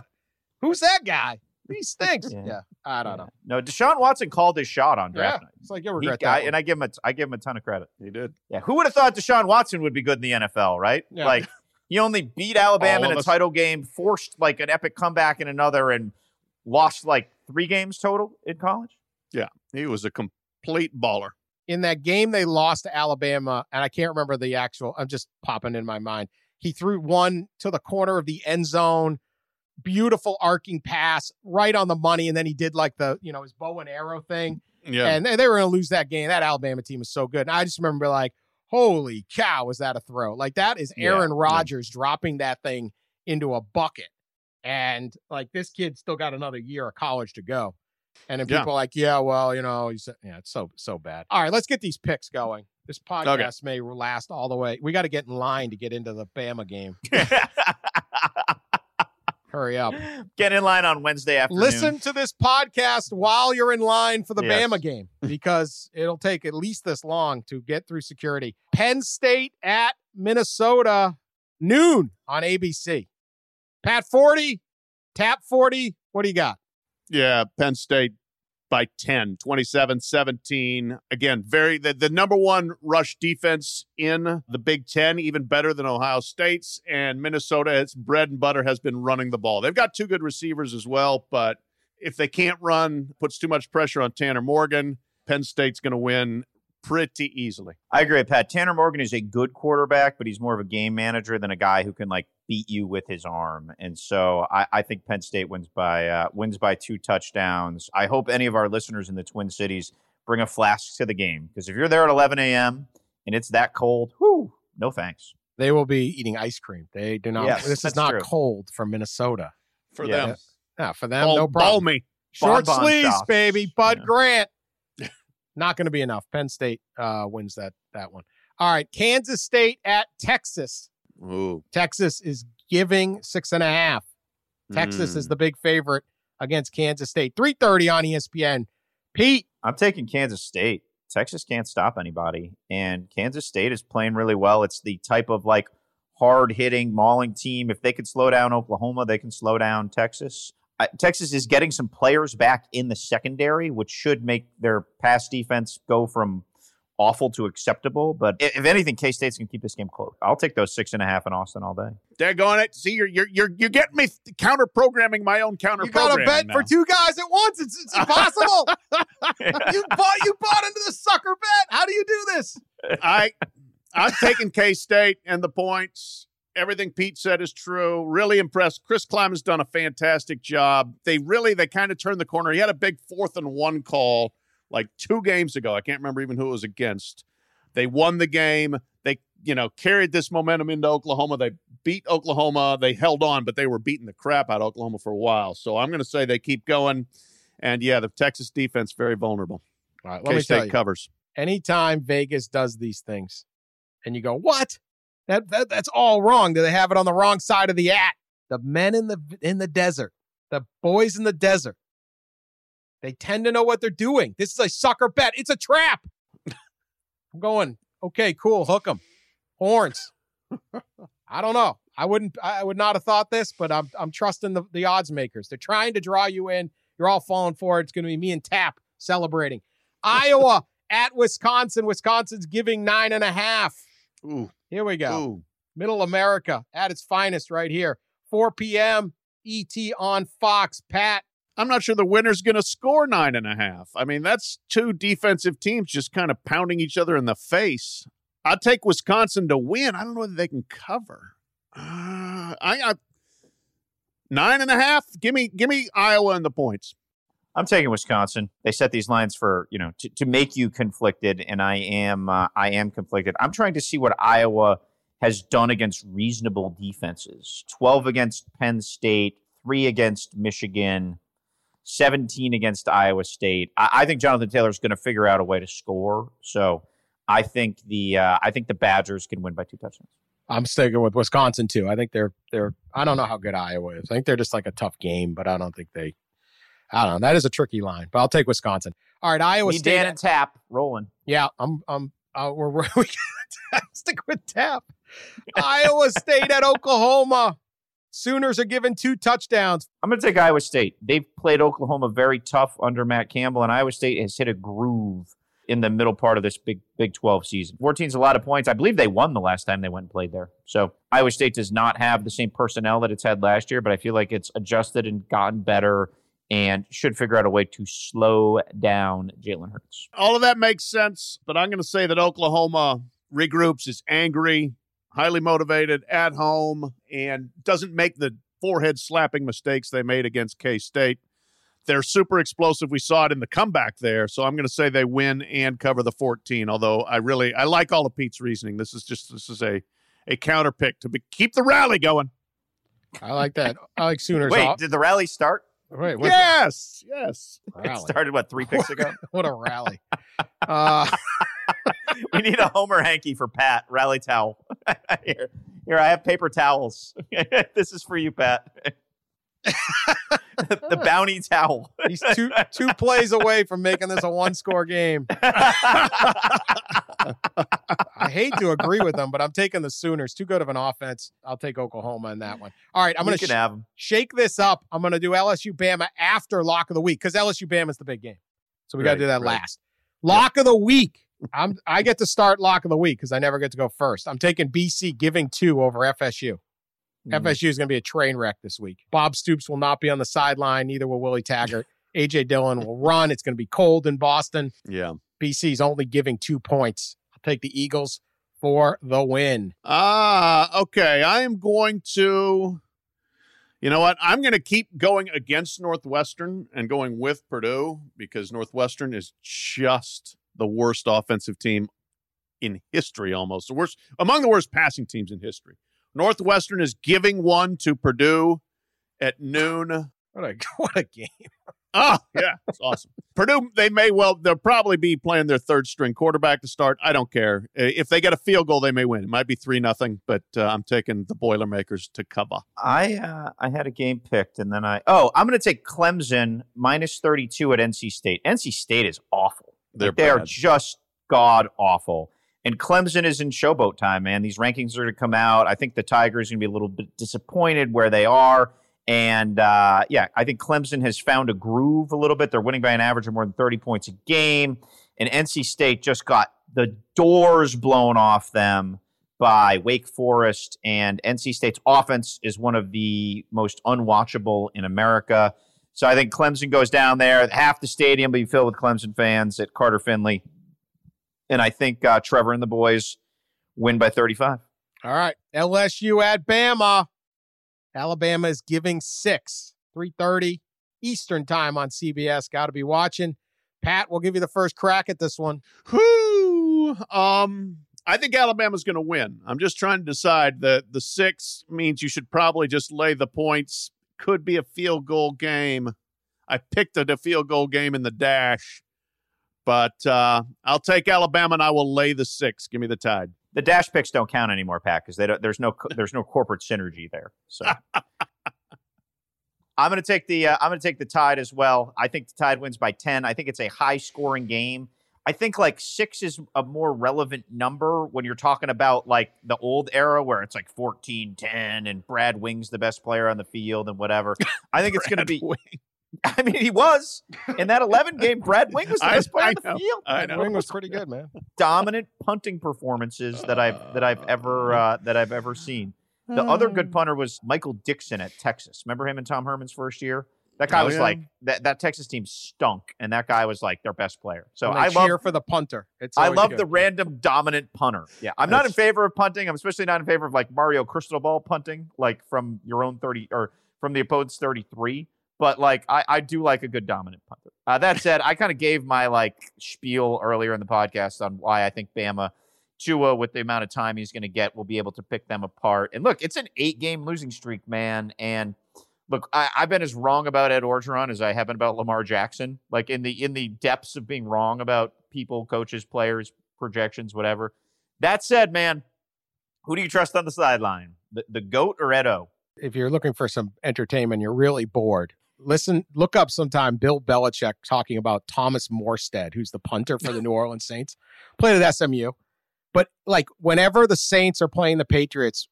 Who's that guy? He stinks. Yeah. yeah. I don't know. No, Deshaun Watson called his shot on Yeah, draft night. it's like you'll He- regret I- that. and. I give him, a, I give him a ton of credit. He did. Yeah, who would have thought Deshaun Watson would be good in the NFL, right? Yeah. Like he only beat Alabama All in a us. title game, forced like an epic comeback in another, and lost like three games total in college. Yeah, he was a complete baller. in that game they lost to Alabama, and I can't remember the actual. I'm just popping in my mind. He threw one to the corner of the end zone, beautiful arcing pass right on the money, and then he did like the you know his bow and arrow thing, Yeah. and they were going to lose that game. That Alabama team is so good, and I just remember like, Holy cow, was that a throw? Like that is Aaron yeah. Rodgers dropping that thing into a bucket. And like this kid still got another year of college to go. And then Yeah. people are like, yeah, well, you know, he's yeah, it's so so bad. All right, let's get these picks going. This podcast may last all the way. We got to get in line to get into the Bama game. Hurry up. Get in line on Wednesday afternoon. Listen to this podcast while you're in line for the Yes. Bama game because it'll take at least this long to get through security. Penn State at Minnesota, noon on ABC. Pat Forde, tap Forde. What do you got? Yeah, Penn State by 10, 27 17. Again, very the, the number one rush defense in the Big Ten, even better than Ohio State's. And Minnesota, its bread and butter has been running the ball. They've got two good receivers as well, but if they can't run, puts too much pressure on Tanner Morgan, Penn State's going to win pretty easily. I agree, Pat. Tanner Morgan is a good quarterback, but he's more of a game manager than a guy who can like beat you with his arm. And so I, I think Penn State wins by uh, wins by two touchdowns. I hope any of our listeners in the Twin Cities bring a flask to the game because if you're there at 11 a.m. and it's that cold, whoo, no thanks. They will be eating ice cream. They do not. Yes, this is not true. cold for Minnesota. For Yeah. them. Yeah, for them, Ball, no problem. balmy. Short Bonbon sleeves, shops. baby. Bud Yeah. Grant. Not going to be enough. Penn State uh, wins that that one. All right, Kansas State at Texas. Ooh. Texas is giving six and a half. Texas is Mm. the big favorite against Kansas State. Three thirty on ESPN. Pete, I'm taking Kansas State. Texas can't stop anybody, and Kansas State is playing really well. It's the type of like hard hitting, mauling team. If they could slow down Oklahoma, they can slow down Texas. I, Texas is getting some players back in the secondary, which should make their pass defense go from awful to acceptable. But if anything, K State's can keep this game close. I'll take those six and a half in Austin all day. Daggone it. See, you're you're you're you're getting me counter programming my own counter you got a bet for two guys at once. It's, it's impossible. you bought you bought into the sucker bet. How do you do this? I I'm taking K State and the points. Everything Pete said is true. Really impressed. Chris Klieman has done a fantastic job. They really they kind of turned the corner. He had a big fourth and one call like two games ago. I can't remember even who it was against. They won the game. They you know carried this momentum into Oklahoma. They beat Oklahoma. They held on, but they were beating the crap out of Oklahoma for a while. So I'm going to say they keep going. And yeah, the Texas defense very vulnerable. All right, let me tell you. covers. anytime Vegas does these things, and you go, "What? That, that that's all wrong." Do they have it on the wrong side of the at? The men in the in the desert, the boys in the desert, they tend to know what they're doing. This is a sucker bet. It's a trap. I'm going. Okay, cool. Hook them. Horns. I don't know. I wouldn't. I would not have thought this, but I'm I'm trusting the the odds makers. They're trying to draw you in. You're all falling for it. It's going to be me and Tap celebrating. Iowa at Wisconsin. Wisconsin's giving nine and a half. Ooh, Here we go. ooh. Middle America at its finest right here. 4 p.m. ET on Fox. Pat, I'm not sure the winner's going to score nine and a half. I mean, that's two defensive teams just kind of pounding each other in the face. I'll take Wisconsin to win. I don't know whether they can cover. Uh, I, I nine and a half. Give me, give me Iowa and the points. I'm taking Wisconsin. They set these lines for you know to, to make you conflicted, and I am uh, I am conflicted. I'm trying to see what Iowa has done against reasonable defenses. Twelve against Penn State, three against Michigan, seventeen against Iowa State. I, I think Jonathan Taylor is going to figure out a way to score. So I think the uh, I think the Badgers can win by two touchdowns. I'm sticking with Wisconsin too. I think they're they're I don't know how good Iowa is. I think they're just like a tough game, but I don't think they I don't know. That is a tricky line, but I'll take Wisconsin. All right, Iowa Need State. Dan and Tap rolling. Yeah, I'm I'm uh, we're, we're we stick with tap. Iowa State at Oklahoma. Sooners are given two touchdowns. I'm going to take Iowa State. They've played Oklahoma very tough under Matt Campbell, and Iowa State has hit a groove in the middle part of this Big Big 12 season. 14 is a lot of points. I believe they won the last time they went and played there. So Iowa State does not have the same personnel that it's had last year, but I feel like it's adjusted and gotten better and should figure out a way to slow down Jalen Hurts. All of that makes sense, but I'm going to say that Oklahoma regroups, is angry, highly motivated, at home, and doesn't make the forehead slapping mistakes they made against K State. they're super explosive. We saw it in the comeback there. So I'm going to say they win and cover the 14. Although I really I like all of Pete's reasoning. This is just this is a a counter pick to be, keep the rally going. I like that. I like Sooners. Wait, off. did the rally start? Wait, what Yes, yes. It started what three picks ago? What a rally! Uh, we need a Homer hanky for Pat. Rally towel. here, here, I have paper towels. this is for you, Pat. the bounty towel. he's two two plays away from making this a one score game. I hate to agree with them, but I'm taking the Sooners. Too good of an offense. I'll take Oklahoma in that one. All right, I'm going to 'em. shake this up. I'm going to do LSU Bama after lock of the week because LSU Bama is the big game. So we got to do that right. last. Lock of the week. I'm I get to start lock of the week because I never get to go first. I'm taking BC giving two over FSU. Mm. FSU is going to be a train wreck this week. Bob Stoops will not be on the sideline. Neither will Willie Taggart. AJ Dillon will run. It's going to be cold in Boston. Yeah. BC's only giving two points. I'll take the Eagles for the win. Ah, okay. I am going to. You know what? I'm going to keep going against Northwestern and going with Purdue because Northwestern is just the worst offensive team in history, almost the worst among the worst passing teams in history. Northwestern is giving one to Purdue at noon. What a what a game! Oh, yeah, it's awesome. Purdue, they may well, they'll probably be playing their third string quarterback to start. I don't care. If they get a field goal, they may win. It might be 3 nothing, but uh, I'm taking the Boilermakers to cover. I uh, I had a game picked, and then I oh I'm going to take Clemson minus 32 at NC State. NC State is awful. They're they are just god awful. And Clemson is in showboat time, man. These rankings are going to come out. I think the Tigers are going to be a little bit disappointed where they are. And uh, yeah, I think Clemson has found a groove a little bit. They're winning by an average of more than 30 points a game. And NC State just got the doors blown off them by Wake Forest. And NC State's offense is one of the most unwatchable in America. So I think Clemson goes down there. Half the stadium will be filled with Clemson fans at Carter Finley. And I think uh, Trevor and the boys win by 35. All right, LSU at Bama. Alabama is giving six, 3:30 Eastern time on CBS. Got to be watching. Pat, we'll give you the first crack at this one. Whew. Um, I think Alabama's going to win. I'm just trying to decide. that the six means you should probably just lay the points. Could be a field goal game. I picked a, a field goal game in the dash, but uh, I'll take Alabama and I will lay the six. Give me the tide. The dash picks don't count anymore, Pat, because they don't, there's no there's no corporate synergy there. So I'm going to take the uh, I'm going to take the Tide as well. I think the Tide wins by 10. I think it's a high scoring game. I think like six is a more relevant number when you're talking about like the old era where it's like 14 10 and Brad Wing's the best player on the field and whatever. I think it's going to be. Wing. I mean, he was in that 11 game. Brad Wing was the I- best player I on the know. field. I know. Wing was pretty good, man. Dominant punting performances that I've that I've ever uh, that I've ever seen. The other good punter was Michael Dickson at Texas. Remember him in Tom Herman's first year? That guy Oh, was yeah. like that. That Texas team stunk, and that guy was like their best player. So I love cheer for the punter. It's I love good. the random dominant punter. Yeah, I'm not in favor of punting. I'm especially not in favor of like Mario Cristobal punting, like from your own 30 or from the opponent's 33. But like, I, I do like a good dominant punter. Uh, that said, I kind of gave my like spiel earlier in the podcast on why I think Bama, Tua, with the amount of time he's going to get, will be able to pick them apart. And look, it's an eight game losing streak, man. And look, I, I've been as wrong about Ed Orgeron as I have been about Lamar Jackson. Like in the in the depths of being wrong about people, coaches, players, projections, whatever. That said, man, who do you trust on the sideline? The, the goat or Edo? if you're looking for some entertainment, you're really bored. Listen, look up sometime Bill Belichick talking about Thomas Morstead, who's the punter for the New Orleans Saints, played at SMU. But like whenever the Saints are playing the Patriots,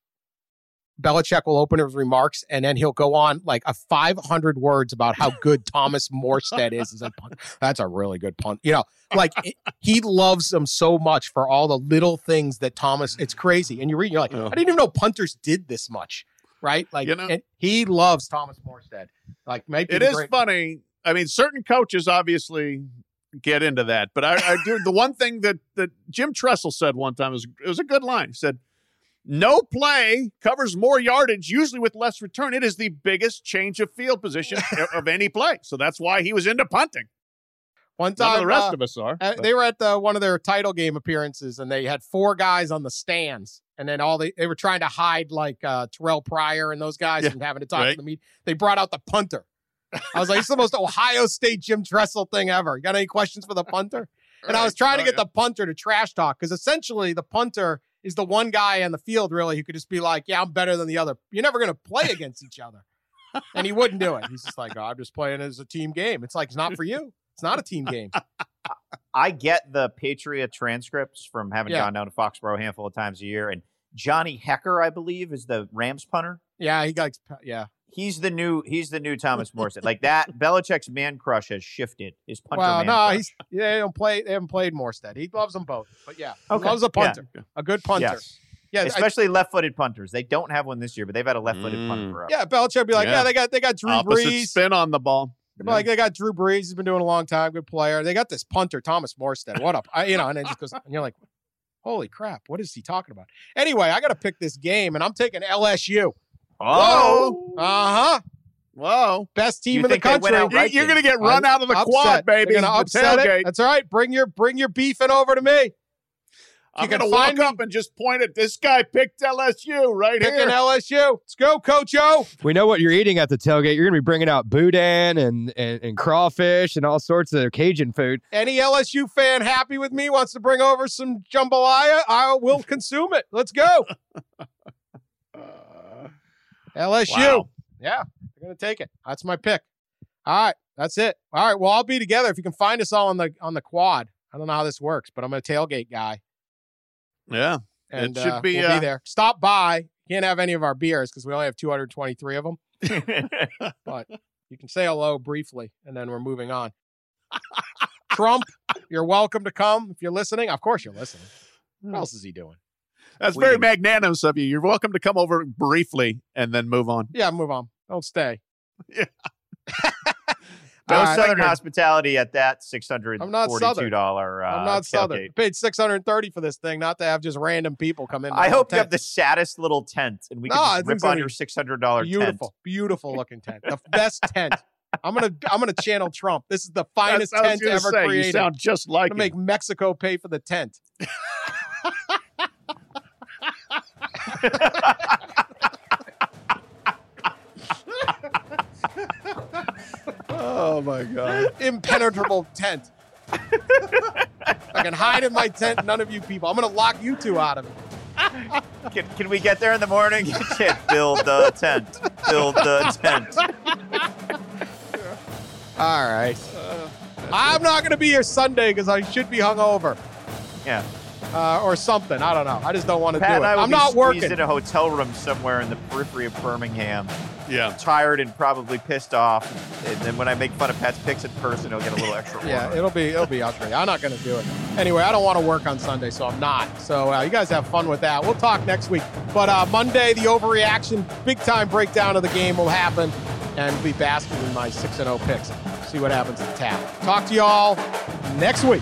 Belichick will open his remarks and then he'll go on like a 500 words about how good Thomas Morstead is as a punt. That's a really good punt. You know, like it, he loves them so much for all the little things that Thomas. It's crazy, and you read, you're like, Yeah. I didn't even know punters did this much, right? Like, You know- he loves Thomas Morstead. Like, maybe It is funny. I mean, certain coaches obviously get into that, but I, I do. The one thing that that Jim Tressel said one time was it was a good line. He said, No play covers more yardage, usually with less return. It is the biggest change of field position of any play. So that's why he was into punting. One None time, of the rest uh, of us are. uh, they were at the, one of their title game appearances, and they had four guys on the stands, and then all they they were trying to hide like uh, Terrelle Pryor and those guys Yeah, from having to talk right. to the media. They brought out the punter. I was like, "It's the most Ohio State Jim Tressel thing ever." You got any questions for the punter? And I was trying to Oh, get yeah. the punter to trash talk because essentially the punter is the one guy on the field really who could just be like, "Yeah, I'm better than the other." You're never going to play against each other, and he wouldn't do it. He's just like, oh, "I'm just playing as a team game." It's like it's not for you. It's not a team game. I get the Patriot transcripts from having Yeah. gone down to Foxborough a handful of times a year, and Johnny Hekker, I believe, is the Rams punter. Yeah, he got yeah. He's the new. He's the new Thomas Morrison. like that, Belichick's man crush has shifted. His punter Well, man no, crush. he's yeah, they don't play. They haven't played Morstead. He loves them both, but yeah, he Okay, loves a yeah. punter, a good punter. Yes. Yeah, I- especially left-footed punters. They don't have one this year, but they've had a left-footed punter Mm. forever. yeah. Belichick would be like, yeah. Yeah. they got they got Drew Opposite Brees. spin on the ball. They'd Like they got Drew Brees. He's been doing a long time. Good player. They got this punter, Thomas Morstead. What up? I, you know, and it just goes, and you're like, holy crap, what is he talking about? Anyway, I got to pick this game, and I'm taking LSU. Oh, Uh huh. Whoa. Best team You in the think they went country. out You- right You're going to get run I'm out of the upset. quad, baby. They're gonna upset tailgate. it. That's all right. Bring your bring your beefing over to me. I'm you can going to find walk me- up and just point at this guy picked LSU right Picking here. LSU. Let's go, Coach O. We know what you're eating at the tailgate. You're going to be bringing out boudin and, and, and crawfish and all sorts of Cajun food. Any LSU fan happy with me wants to bring over some jambalaya, I will consume it. Let's go. LSU. Wow. Yeah, they're gonna take it. That's my pick. All right, that's it. All right, well, I'll be together if you can find us all on the on the quad. I don't know how this works, but I'm a tailgate guy, Yeah. and should uh, be, we'll uh, be there. Stop by. Can't have any of our beers because we only have 223 of them. But you can say hello briefly, and then we're moving on. Trump, you're welcome to come if you're listening. Of course, you're listening. What else is he doing? That's We very magnanimous of you. You're welcome to come over briefly and then move on. Yeah, move on. Don't stay. Yeah. no All right, Southern hospitality at that six hundred I'm not Southern. dollar. Uh, I'm not Southern. I paid 630 for this thing, not to have just random people come in. I my hope you have the saddest little tent, and we No, can just rip on your six hundred dollar tent. beautiful, beautiful looking tent. The best tent. I'm gonna I'm gonna channel Trump. This is the finest That's what I was tent ever say. created. You sound just I'm like gonna him. make Mexico pay for the tent. Oh my god. Impenetrable tent. I can hide in my tent. None of you people. I'm gonna lock you two out of it. Can, can we get there in the morning? You can't build the tent. Build the tent. All right. I'm not gonna be here Sunday because I should be hungover. Yeah. Uh, or something. I don't know. I just don't want to Pat do it. I will I'm not squeezed working. in a hotel room somewhere in the periphery of Birmingham, Yeah. tired and probably pissed off. And then when I make fun of Pat's picks in person, he'll get a little extra. Yeah, it'll be it'll be ugly. I'm not going to do it. Anyway, I don't want to work on Sunday, so I'm not. So uh, you guys have fun with that. We'll talk next week. But uh, Monday, the overreaction, big time breakdown of the game will happen, and we'll be basking in my six and zero picks. See what happens at the tap. Talk to y'all next week.